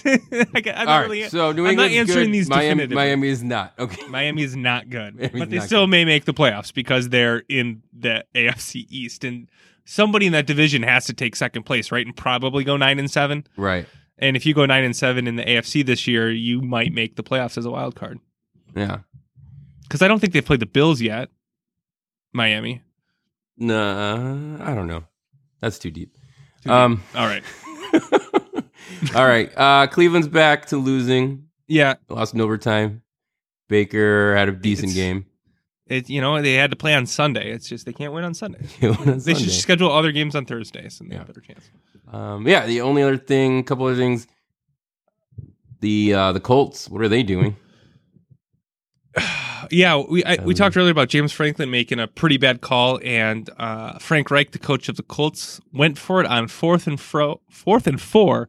I'm not right. really. so New I'm not answering good. these Miami. Miami is not. Okay. Miami is not good, Miami's but they still good. may make the playoffs because they're in the AFC East, and somebody in that division has to take second place, right, and probably go nine and seven. Right. And if you go nine and seven in the AFC this year, you might make the playoffs as a wild card. Yeah. Because I don't think they've played the Bills yet. Miami. Nah, I don't know. That's too deep. Um. All right. all right. Uh, Cleveland's back to losing. Yeah. Lost in overtime. Baker had a decent It's- game. It, you know, they had to play on Sunday. It's just they can't win on Sunday. He won on They should schedule other games on Thursdays and they have a better chance. Um, yeah, the only other thing, couple other things. The uh, the Colts, what are they doing? Yeah, we I, we Um, talked earlier about James Franklin making a pretty bad call, and uh, Frank Reich, the coach of the Colts, went for it on fourth and fro, fourth and four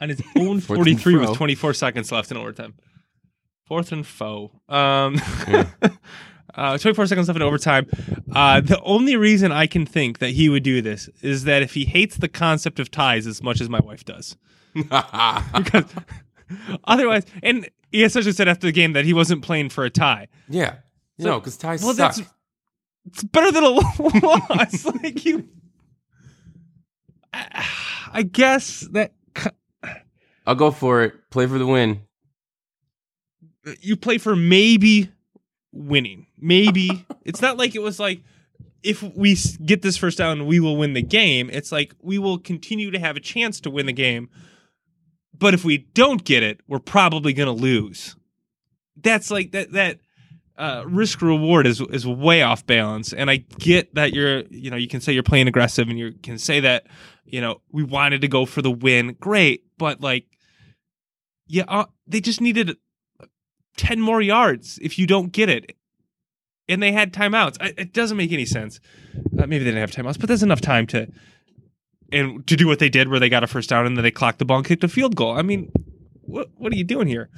on his own forty three with twenty four seconds left in overtime. Fourth and foe. Um, Yeah. uh, 24 seconds left in overtime. Uh, the only reason I can think that he would do this is that if he hates the concept of ties as much as my wife does. Because otherwise, and he essentially said after the game that he wasn't playing for a tie. yeah, So- no, because ties well, suck. that's- it's better than a loss. like you, I, I guess that I'll go for it. Play for the win. you play for maybe winning. Maybe it's not like it was like if we get this first down, we will win the game. It's like we will continue to have a chance to win the game. But if we don't get it, we're probably going to lose. That's like that that uh, risk reward is is way off balance. And I get that you're you know you can say you're playing aggressive and you can say that you know we wanted to go for the win. Great, but like yeah, uh, they just needed 10 more yards if you don't get it. And they had timeouts. I, it doesn't make any sense. Uh, maybe they didn't have timeouts, but there's enough time to and to do what they did where they got a first down and then they clocked the ball and kicked a field goal. I mean, what what are you doing here?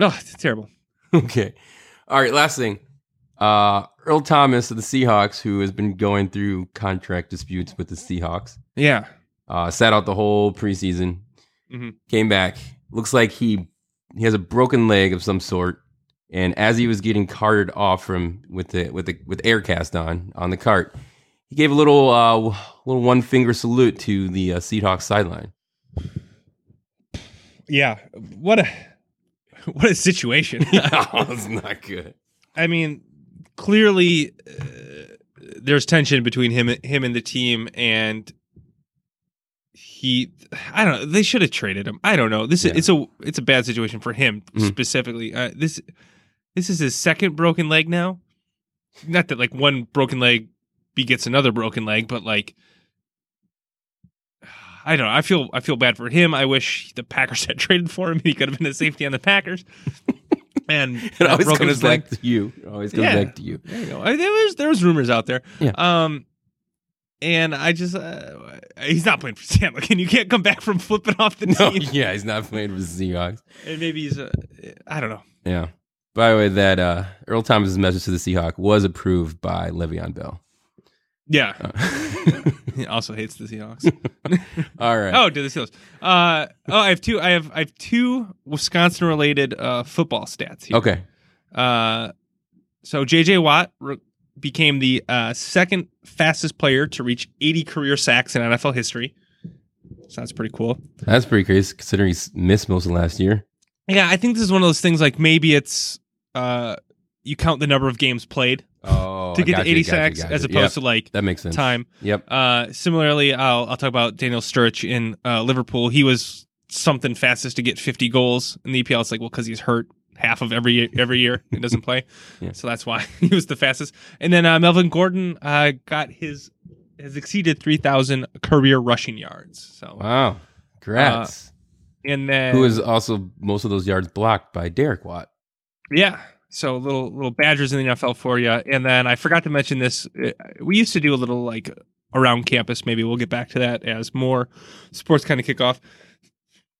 Oh, it's terrible. Okay. All right. Last thing. Uh, Earl Thomas of the Seahawks, who has been going through contract disputes with the Seahawks, Yeah. uh, sat out the whole preseason, Mhm. came back. Looks like he he has a broken leg of some sort. And as he was getting carted off from with the with the with air cast on on the cart, he gave a little uh, little one finger salute to the uh, Seahawks sideline. Yeah. What a what a situation. that's not good. I mean, clearly uh, there's tension between him him and the team, and he. I don't know. They should have traded him. I don't know. This Yeah. is it's a it's a bad situation for him Mhm. specifically. Uh, this this is his second broken leg now. Not that like one broken leg begets another broken leg, but like. I don't know. I feel I feel bad for him. I wish the Packers had traded for him. He could have been a safety on the Packers. And It always broken comes his leg- back to you. It always comes Yeah. back to you. there you go. I, there was there was rumors out there. Yeah. Um, and I just uh, he's not playing for San and you can't come back from flipping off the No, team. yeah, he's not playing for the Seahawks. And maybe he's uh, I don't know. Yeah. By the way, that uh, Earl Thomas' message to the Seahawks was approved by Le'Veon Bell. Yeah. Uh, He also hates the Seahawks. all right. oh, do the Seahawks. Uh, oh, I have two. I have I have two Wisconsin related uh football stats here. Okay. Uh, so J.J. Watt re- became the uh, second fastest player to reach 80 career sacks in NFL history. So that's pretty cool. That's pretty crazy considering he's missed most of last year. Yeah, I think this is one of those things like maybe it's uh, you count the number of games played Oh, to get to 80 sacks as opposed to like That makes sense. time. Yep. Uh, similarly, I'll I'll talk about Daniel Sturridge in uh, Liverpool. He was something fastest to get 50 goals in the EPL. It's like well because he's hurt half of every every year he doesn't play, Yeah. so that's why he was the fastest. And then uh, Melvin Gordon uh, got his has exceeded 3,000 career rushing yards. So Wow. Congrats. and then Who is also most of those yards blocked by Derek Watt. Yeah. So little little Badgers in the NFL for you, and then I forgot to mention this. uh, We used to do a little like around campus. Maybe we'll get back to that as more sports kind of kick off.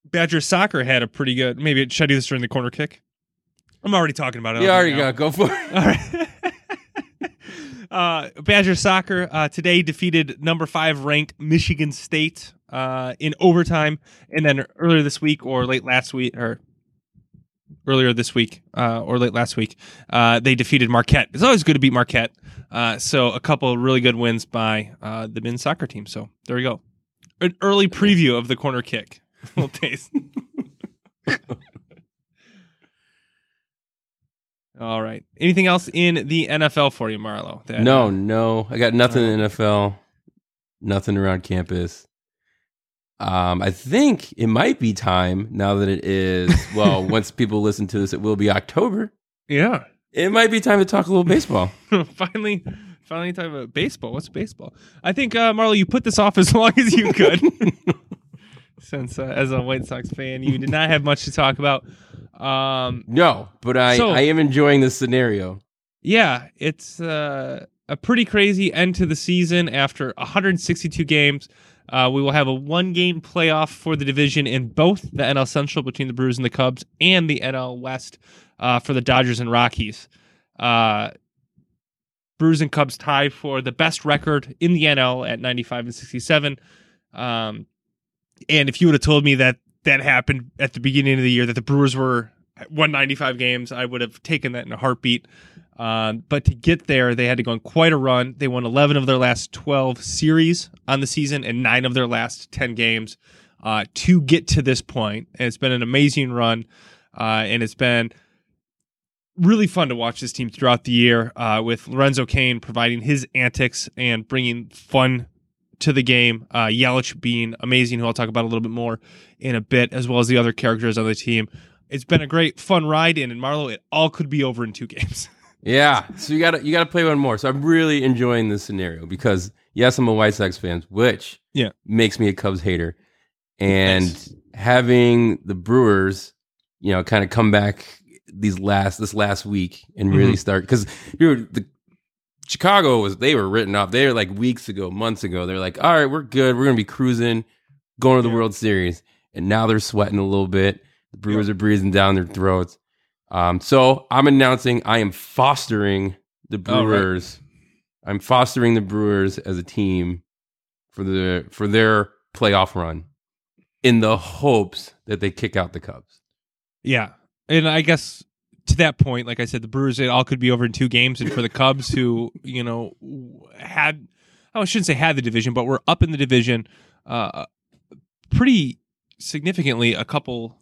Badger soccer had a pretty good. Maybe should I do this during the corner kick? I'm already talking about it. You already do it now. got go for it. All right. uh, Badger soccer uh, today defeated number five ranked Michigan State uh, in overtime, and then earlier this week or late last week or earlier this week uh, or late last week, uh, they defeated Marquette. It's always good to beat Marquette. Uh, so a couple of really good wins by uh, the men's soccer team. So there we go. An early preview of the corner kick. Little taste. All right. Anything else in the NFL for you, Marlo? that- No, no. I got nothing in NFL. Nothing around campus. Um, I think it might be time now that it is. Well, once people listen to this, it will be October. Yeah. It might be time to talk a little baseball. finally, finally, talk about baseball. What's baseball? I think, uh, Marlo, you put this off as long as you could. Since, uh, as a White Sox fan, you did not have much to talk about. Um, No, but I, So- I am enjoying this scenario. yeah, it's uh, a pretty crazy end to the season after 162 games. Uh, we will have a one game playoff for the division in both the NL Central between the Brewers and the Cubs and the NL West uh, for the Dodgers and Rockies. Uh, Brewers and Cubs tie for the best record in the NL at 95 and 67. Um, and if you would have told me that that happened at the beginning of the year, that the Brewers were won 95 games. I would have taken that in a heartbeat. Uh, but to get there, they had to go on quite a run. They won 11 of their last 12 series on the season and nine of their last 10 games uh, to get to this point. And it's been an amazing run. Uh, and it's been really fun to watch this team throughout the year uh, with Lorenzo Cain providing his antics and bringing fun to the game. Uh, Yelich being amazing, who I'll talk about a little bit more in a bit, as well as the other characters on the team. It's been a great, fun ride, and in Marlo, it all could be over in two games. Yeah, so you gotta you gotta play one more. So I'm really enjoying this scenario because yes, I'm a White Sox fan, which Yeah. makes me a Cubs hater, and Nice. having the Brewers, you know, kind of come back these last this last week and really Mhm. start because the Chicago was they were written off. They were like weeks ago, months ago. They're like, all right, we're good. We're gonna be cruising, going to the Yeah. World Series, and now they're sweating a little bit. The Brewers are breathing down their throats. Um, so I'm announcing I am fostering the All right. Brewers. I'm fostering the Brewers as a team for the for their playoff run, in the hopes that they kick out the Cubs. Yeah. And I guess to that point, like I said, the Brewers, it all could be over in two games. And for the Cubs, who, you know, had, I shouldn't say had the division, but were up in the division uh, pretty significantly a couple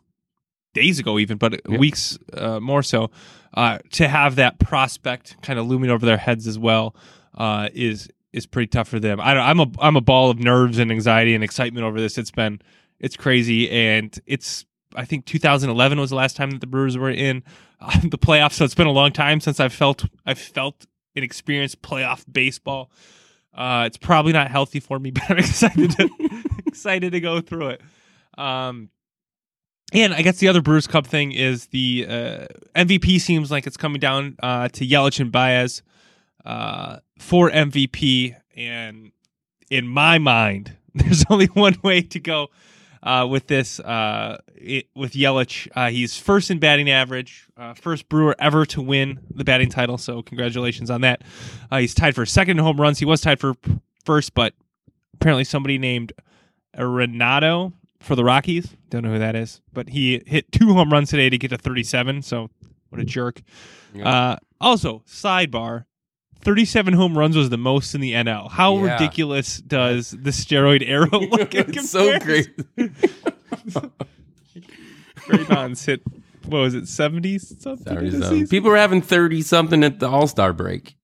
days ago, even, but Yeah. weeks uh, more so, uh, to have that prospect kind of looming over their heads as well uh, is is pretty tough for them. I, don't- I'm a I'm a ball of nerves and anxiety and excitement over this. It's been it's crazy and it's I think 2011 was the last time that the Brewers were in uh, the playoffs. So it's been a long time since I've felt I've felt and experienced playoff baseball. Uh, it's probably not healthy for me, but I'm excited to excited to go through it. Um, and I guess the other Brewers Cup thing is the uh, MVP seems like it's coming down uh, to Yelich and Baez uh, for MVP. And in my mind, there's only one way to go uh, with this. Uh, it, with Yelich, uh, he's first in batting average, first Brewer ever to win the batting title. So congratulations on that. He's tied for second in home runs. He was tied for first, but apparently somebody named Arenado for the Rockies. Don't know who that is, but he hit two home runs today to get to 37. So what a jerk. Yeah. Uh, also, sidebar. 37 home runs was the most in the NL. How Yeah. ridiculous does the steroid era look it's so great. Barry Bonds hit what was it, 70 something? Saturday this something. People were having thirty something at the All Star break.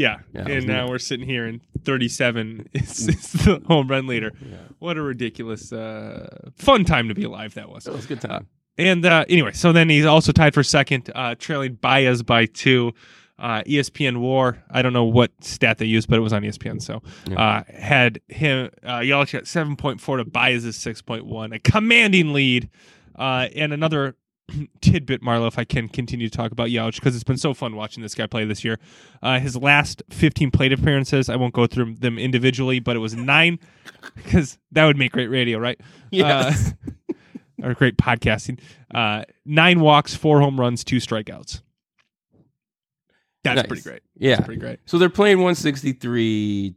Yeah, Yeah, and now we're sitting here and 37 is, is the home run leader. What a ridiculous, uh, fun time to be alive that was. It was a good time. And uh, anyway, so then he's also tied for second, uh, trailing Baez by two. Uh, ESPN WAR, I don't know what stat they used, but it was on ESPN. So uh, had him uh, Yelich at seven point four to Baez's six point one, a commanding lead. Uh, and another tidbit, Marlo, if I can continue to talk about Yelich because it's been so fun watching this guy play this year. Uh, his last 15 plate appearances, I won't go through them individually, but it was nine because that would make great radio, right? Yes. Uh, or great podcasting. Uh, nine walks, four home runs, two strikeouts. That's Nice. pretty great. yeah. That's pretty great. So they're playing 163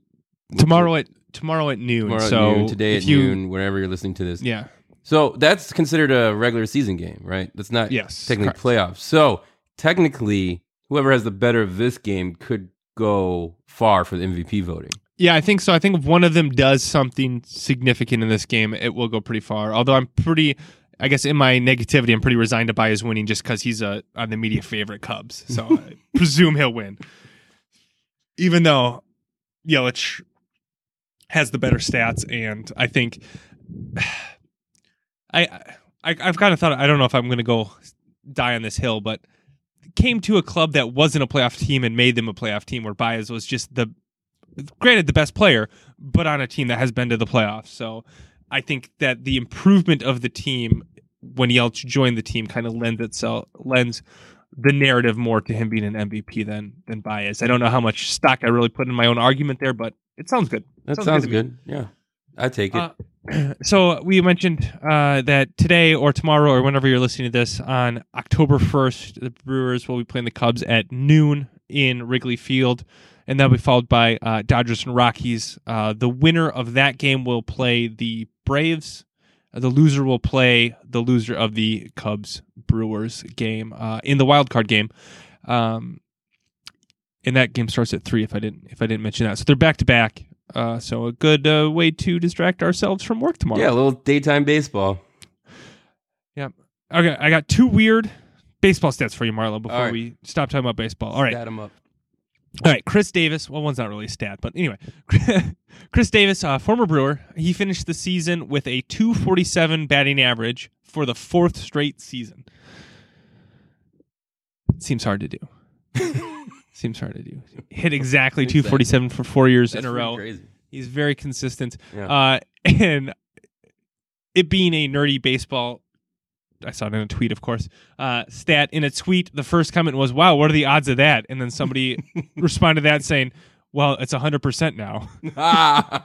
Tomorrow at tomorrow at noon. tomorrow so at noon, today at you, noon, whenever you're listening to this. Yeah. So that's considered a regular season game, right? That's not Yes. technically correct. playoffs. So technically, whoever has the better of this game could go far for the MVP voting. Yeah, I think so. I think if one of them does something significant in this game, it will go pretty far. Although I'm pretty, I guess in my negativity, I'm pretty resigned to Baez winning just because he's a on the media favorite Cubs. So I presume he'll win. Even though Yelich has the better stats, and I think I, I I've kind of thought I don't know if I'm going to go die on this hill, but came to a club that wasn't a playoff team and made them a playoff team, where Baez was just the granted the best player, but on a team that has been to the playoffs. So I think that the improvement of the team when Yelich joined the team kind of lends itself lends the narrative more to him being an MVP than than Baez. I don't know how much stock I really put in my own argument there, but it sounds good. That Sounds sounds, good good. Yeah. I take it. Uh, so we mentioned uh, that today or tomorrow or whenever you're listening to this on October 1st, the Brewers will be playing the Cubs at noon in Wrigley Field, and that'll be followed by uh, Dodgers and Rockies. Uh, the winner of that game will play the Braves the loser will play the loser of the Cubs Brewers game uh, in the wild card game. Um, and that game starts at three. If I didn't if I didn't mention that, so they're back to back. Uh, so a good uh, way to distract ourselves from work tomorrow. Yeah, a little daytime baseball. Yeah. Okay, I got two weird baseball stats for you, Marlo, before right. we stop talking about baseball. All right. Stat 'em up. All right, Chris Davis. Well, one's not really a stat, but anyway, Chris Davis, uh, former Brewer, he finished the season with a 247 batting average for the fourth straight season. Seems hard to do. Seems hard to do. Hit exactly Exactly. 247 for four years That's in a row. Crazy. He's very consistent. Yeah. Uh, and it being a nerdy baseball, I saw it in a tweet, of course. Uh, stat in a tweet, the first comment was, "Wow, what are the odds of that?" And then somebody responded to that saying, "Well, it's hundred percent now because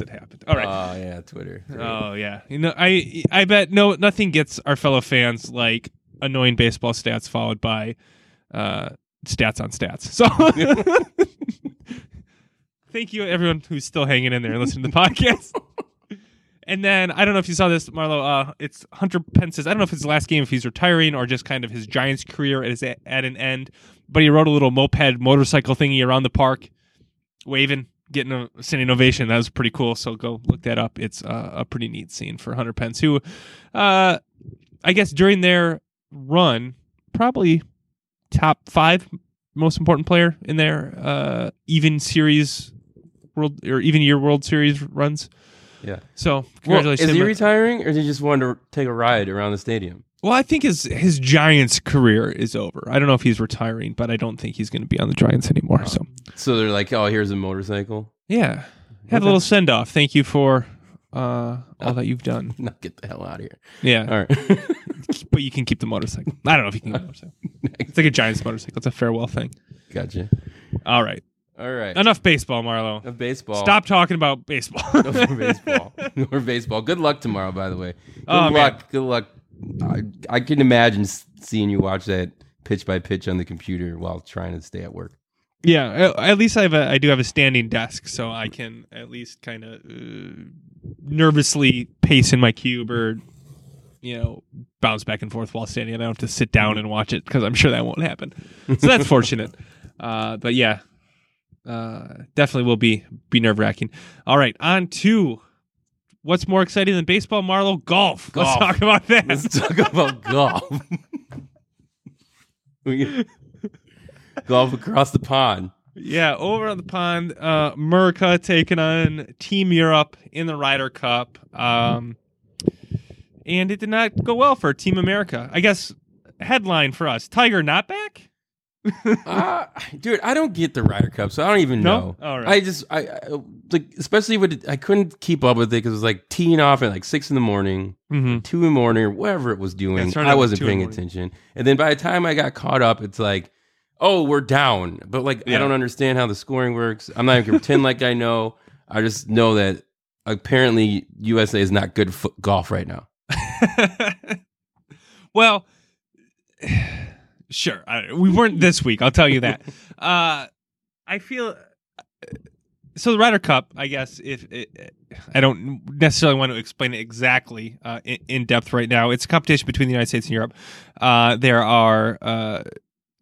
it happened." All right. Oh yeah, Twitter. oh yeah. You know, I I bet no nothing gets our fellow fans like annoying baseball stats followed by uh, stats on stats. So. Thank you, everyone who's still hanging in there and listening to the podcast. And then I don't know if you saw this, Marlo. Uh, it's Hunter Pence's. I don't know if it's his last game, if he's retiring, or just kind of his Giants career is at, at an end. But he rode a little moped motorcycle thingy around the park, waving, getting a standing ovation. That was pretty cool. So go look that up. It's uh, a pretty neat scene for Hunter Pence, who, uh, I guess during their run, probably top five most important player in their uh, even series world or even year World Series runs. Yeah. So Well, congratulations. is he retiring, or is he just wanting to take a ride around the stadium? well, I think his his Giants career is over. I don't know if he's retiring, but I don't think he's going to be on the Giants anymore. So So they're like, "Oh, here's a motorcycle." yeah, had Okay. a little send off. Thank you for uh, all that you've done. No, get the hell out of here. Yeah, All right. but you can keep the motorcycle. I don't know if you can keep the motorcycle. It's like a Giants motorcycle. It's a farewell thing. gotcha. All right, All right. enough baseball, Marlo. Of baseball. Stop talking about baseball. No more baseball. No more baseball. Good luck tomorrow, by the way. Good Oh, man. luck. Good luck. I, I can imagine s- seeing you watch that pitch by pitch on the computer while trying to stay at work. Yeah, at at least I have a I do have a standing desk, so I can at least kind of uh, nervously pace in my cube or you know bounce back and forth while standing. I don't have to sit down and watch it because I'm sure that won't happen. So that's fortunate. Uh, but yeah, uh, definitely will be be nerve wracking. All right, on to what's more exciting than baseball, Marlo? Golf. Let's talk about that. Let's talk about golf. Golf across the pond. Yeah, over on the pond, uh, Merca taking on Team Europe in the Ryder Cup. Um, and it did not go well for Team America. I guess headline for us Tiger not back? Uh, dude, I don't get the Ryder Cup, so I don't even know. No? All right. I just, I, I like, especially with, it, I couldn't keep up with it because it was like teeing off at like six in the morning, Mm-hmm. two in the morning, or whatever it was doing. Yeah, it I wasn't two in the paying attention. And then by the time I got caught up, it's like, oh, we're down. But like, Yeah. I don't understand how the scoring works. I'm not even gonna pretend like I know. I just know that apparently USA is not good fo- golf right now. well, sure. I, we weren't this week, I'll tell you that. Uh, I feel. So the Ryder Cup, I guess, if it, I don't necessarily want to explain it exactly uh, in, in depth right now, it's a competition between the United States and Europe. Uh, there are uh,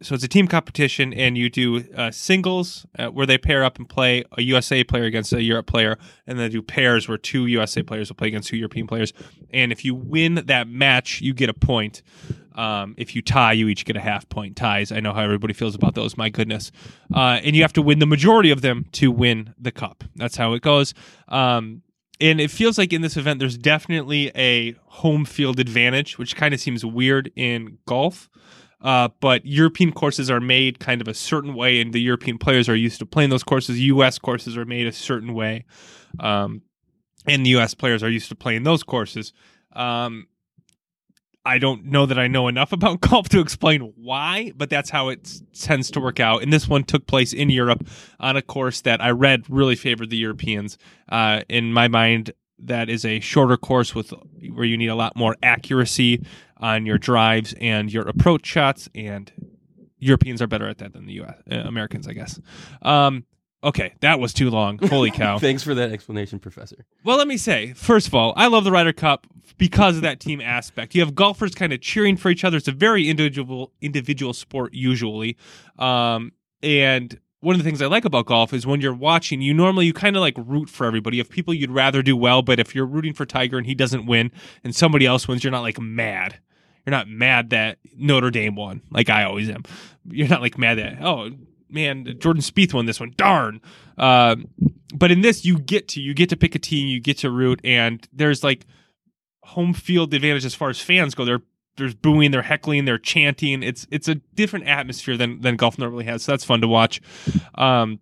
so it's a team competition, and you do uh, singles uh, where they pair up and play a USA player against a Europe player, and then do pairs where two USA players will play against two European players. And if you win that match, you get a point. Um, if you tie, you each get a half point. Ties, I know how everybody feels about those. My goodness, uh, and you have to win the majority of them to win the cup. That's how it goes. Um, and it feels like in this event, there's definitely a home field advantage, which kind of seems weird in golf. Uh, but European courses are made kind of a certain way, and the European players are used to playing those courses. U.S. courses are made a certain way, um, and the U.S. players are used to playing those courses. Um, I don't know that I know enough about golf to explain why, but that's how it tends to work out. And this one took place in Europe on a course that I read really favored the Europeans. Uh, in my mind, that is a shorter course with where you need a lot more accuracy on your drives and your approach shots, and Europeans are better at that than the U.S. Uh, Americans, I guess. Um, Okay, that was too long. Holy cow. Thanks for that explanation, Professor. Well, let me say, first of all, I love the Ryder Cup because of that team aspect. You have golfers kind of cheering for each other. It's a very individual individual sport usually. Um, and one of the things I like about golf is when you're watching, you normally you kind of like root for everybody. If people you'd rather do well, but if you're rooting for Tiger and he doesn't win and somebody else wins, you're not like mad. You're not mad that Notre Dame won, like I always am. You're not like mad that oh man, Jordan Spieth won this one. Darn. Uh, but in this, you get to you get to pick a team, you get to root, and there's like home field advantage as far as fans go. They're there's booing, they're heckling, they're chanting. It's it's a different atmosphere than than golf normally has. So that's fun to watch. Um,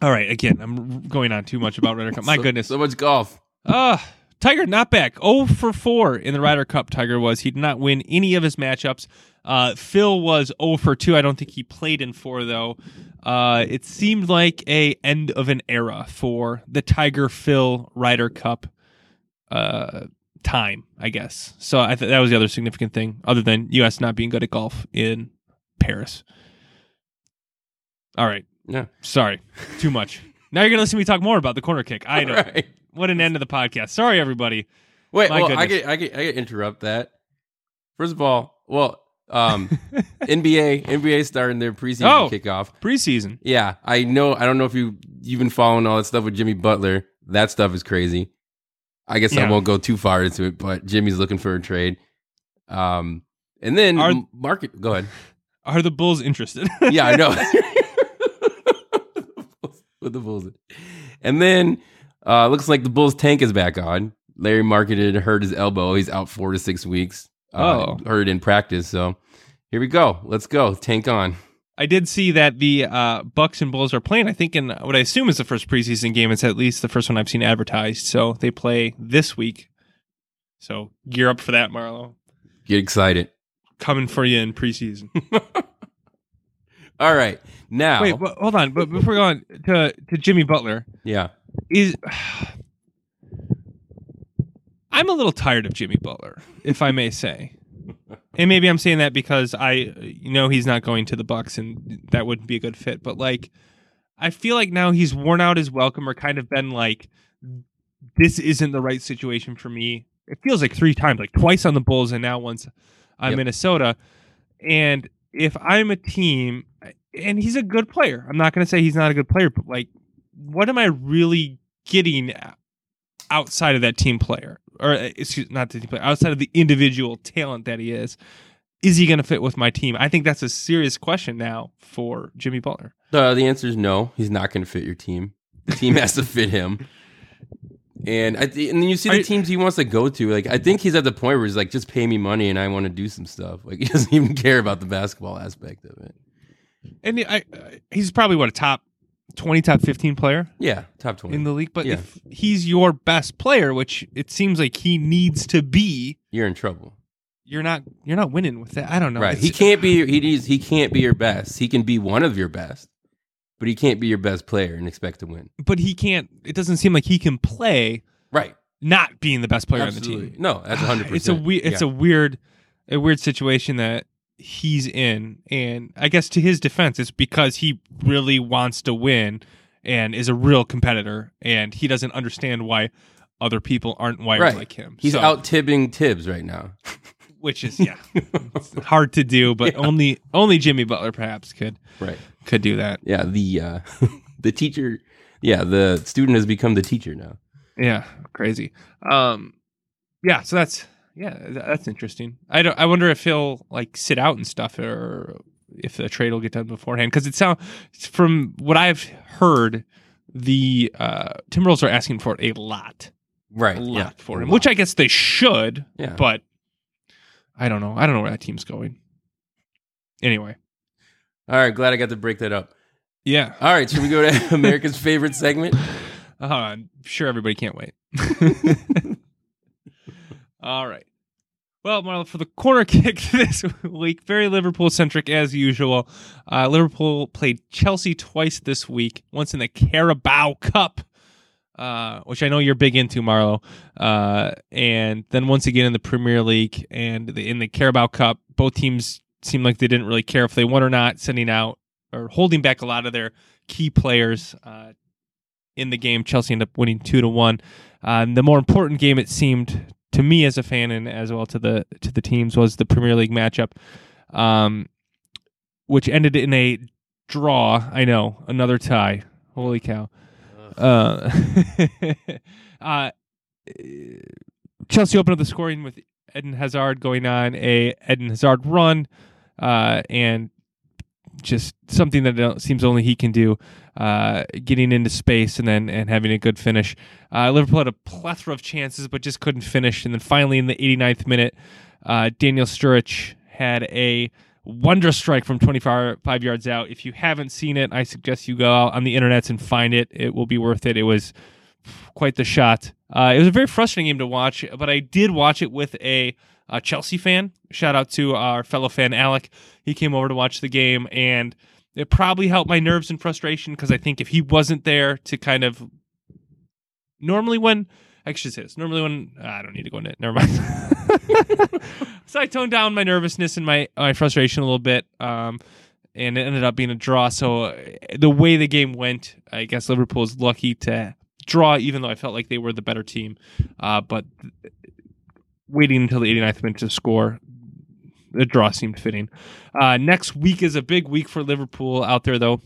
all right, again, I'm going on too much about Ryder Cup. My So- goodness. So much golf. Uh Tiger not back. 0 for 4 in the Ryder Cup. Tiger was. He did not win any of his matchups. Uh, Phil was 0 for 2. I don't think he played in 4 though. Uh, it seemed like a end of an era for the Tiger Phil Ryder Cup uh, time, I guess. So I th- that was the other significant thing, other than U.S. not being good at golf in Paris. All right. Yeah. Sorry. Too much. Now you're gonna listen to me talk more about the corner kick. I know. Right. What an end of the podcast. Sorry, everybody. Wait, My well, I get, I get, I get interrupt that. First of all, well, um, NBA, NBA starting their preseason Oh. kickoff. Preseason. Yeah, I know. I don't know if you you've been following all that stuff with Jimmy Butler. That stuff is crazy. I guess I won't go too far into it, but Jimmy's looking for a trade. Um, and then Are- market. Go ahead. Are the Bulls interested? Yeah, I know. with the Bulls, and then uh, looks like the Bulls tank is back on. Lauri Markkanen hurt his elbow. He's out four to six weeks. Uh, Oh. hurt in practice. So here we go. Let's go. Tank on. I did see that the uh, Bucks and Bulls are playing. I think in what I assume is the first preseason game. It's at least the first one I've seen advertised. So they play this week. So gear up for that, Marlo. Get excited. Coming for you in preseason. All right. Now, Wait, but hold on. But before we go on to to Jimmy Butler, yeah. is I'm a little tired of Jimmy Butler, if I may say. And maybe I'm saying that because I know he's not going to the Bucks and that wouldn't be a good fit, but like I feel like now he's worn out his welcome or kind of been like this isn't the right situation for me. It feels like three times, like twice on the Bulls and now once on Yep. Minnesota. And if I'm a team and he's a good player. I'm not going to say he's not a good player, but like what am I really getting outside of that team player, or uh, excuse not the team player, outside of the individual talent that he is? Is he going to fit with my team? I think that's a serious question now for Jimmy Butler. Uh, the answer is no. He's not going to fit your team. The team has to fit him. And I th- and then you see the you- teams he wants to go to. Like I think he's at the point where he's like, just pay me money and I want to do some stuff. Like he doesn't even care about the basketball aspect of it. And I, I, he's probably what a top twenty, top fifteen player Yeah, top twenty. in the league. But Yeah. if he's your best player, which it seems like he needs to be, You're in trouble. you're not you're not winning with that. I don't know. right. It's- He can't be. He needs. He can't be your best. He can be one of your best, but he can't be your best player and expect to win. but he can't. It doesn't seem like he can play Right. not being the best player on the team. No, that's hundred percent. It's a weird. It's a weird, a weird situation that he's in, and I guess to his defense, it's because he really wants to win and is a real competitor, and he doesn't understand why other people aren't wired Right. like him. He's So- out tibbing Thibs right now. which is yeah, it's hard to do, but only only Jimmy Butler perhaps could Right. could do that. Yeah. The uh, the teacher. Yeah, the student has become the teacher now. Yeah, crazy. Um, yeah, so that's yeah, th- that's interesting. I don't. I wonder if he'll like sit out and stuff, or if the trade will get done beforehand. Because it sounds from what I've heard, the uh, Timberwolves are asking for a lot, Right. a lot yeah. for him, which I guess they should. Yeah. But I don't know. I don't know where that team's going. Anyway, All right. Glad I got to break that up. yeah. All right. Should we go to America's favorite segment? Uh, I'm sure everybody can't wait. All right. Well, Marla, for the corner kick this week, very Liverpool centric as usual. Uh, Liverpool played Chelsea twice this week, once in the Carabao Cup, uh, which I know you're big into, Marlo, uh, and then once again in the Premier League and the, in the Carabao Cup. Both teams seemed like they didn't really care if they won or not, sending out or holding back a lot of their key players uh, in the game. Chelsea ended up winning two to one. Uh, the more important game, it seemed to me as a fan and as well to the to the teams, was the Premier League matchup, um, which ended in a draw. I know another tie. Holy cow! Uh, uh, Chelsea opened up the scoring with Eden Hazard going on a Eden Hazard run, uh, and just something that seems only he can do, uh, getting into space and then and having a good finish. Uh, Liverpool had a plethora of chances, but just couldn't finish. And then finally, in the 89th minute, uh, Daniel Sturridge had a wondrous strike from 25 yards out. If you haven't seen it, I suggest you go out on the internet and find it. It will be worth it. It was quite the shot. Uh, it was a very frustrating game to watch, but I did watch it with a, a Chelsea fan. Shout out to our fellow fan Alec. He came over to watch the game, and it probably helped my nerves and frustration because I think if he wasn't there to kind of normally when actually this normally when I don't need to go into it. Never mind. so I toned down my nervousness and my my frustration a little bit. Um, and it ended up being a draw. So uh, the way the game went, I guess Liverpool is lucky to draw, even though I felt like they were the better team. Uh, but waiting until the 89th minute to score, the draw seemed fitting. Uh, next week is a big week for Liverpool out there, though.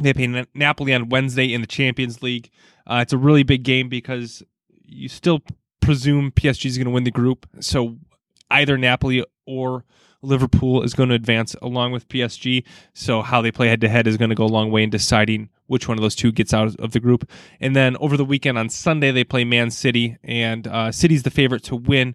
They play Napoli on Wednesday in the Champions League. Uh, it's a really big game because you still presume PSG is going to win the group. So either Napoli or Liverpool is going to advance along with PSG. So how they play head to head is going to go a long way in deciding which one of those two gets out of the group. And then over the weekend on Sunday, they play Man City, and uh, City's the favorite to win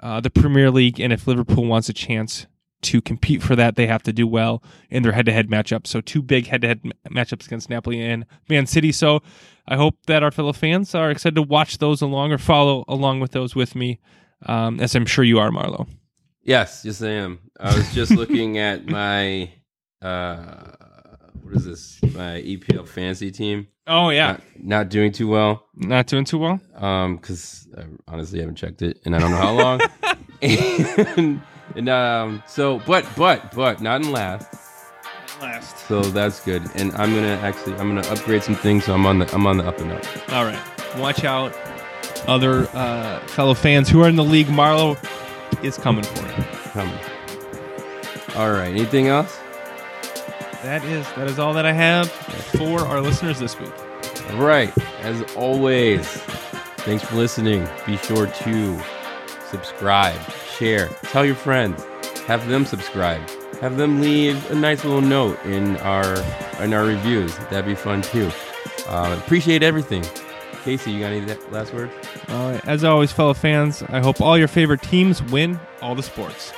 uh, the Premier League. And if Liverpool wants a chance to compete for that, they have to do well in their head-to-head matchup. So two big head-to-head matchups against Napoli and Man City. So I hope that our fellow fans are excited to watch those along or follow along with those with me, um, as I'm sure you are, Marlo. Yes, yes, I am. I was just looking at my uh, what is this? My EPL fantasy team. Oh yeah, not, not doing too well. Not doing too well. Um, because I honestly haven't checked it, and I don't know how long. and, and um, so but but but not in last. Last. So that's good, and I'm gonna actually I'm gonna upgrade some things, so I'm on the I'm on the up and up. All right, watch out, other uh, fellow fans who are in the league. Marlo is coming for it. Coming. All right. Anything else? that is that is all that I have for our listeners this week. All right. As always, thanks for listening. Be sure to subscribe, share, tell your friends, have them subscribe, have them leave a nice little note in our in our reviews. That'd be fun too. Uh, appreciate everything. Casey, you got any last words? Right. As always, fellow fans, I hope all your favorite teams win all the sports.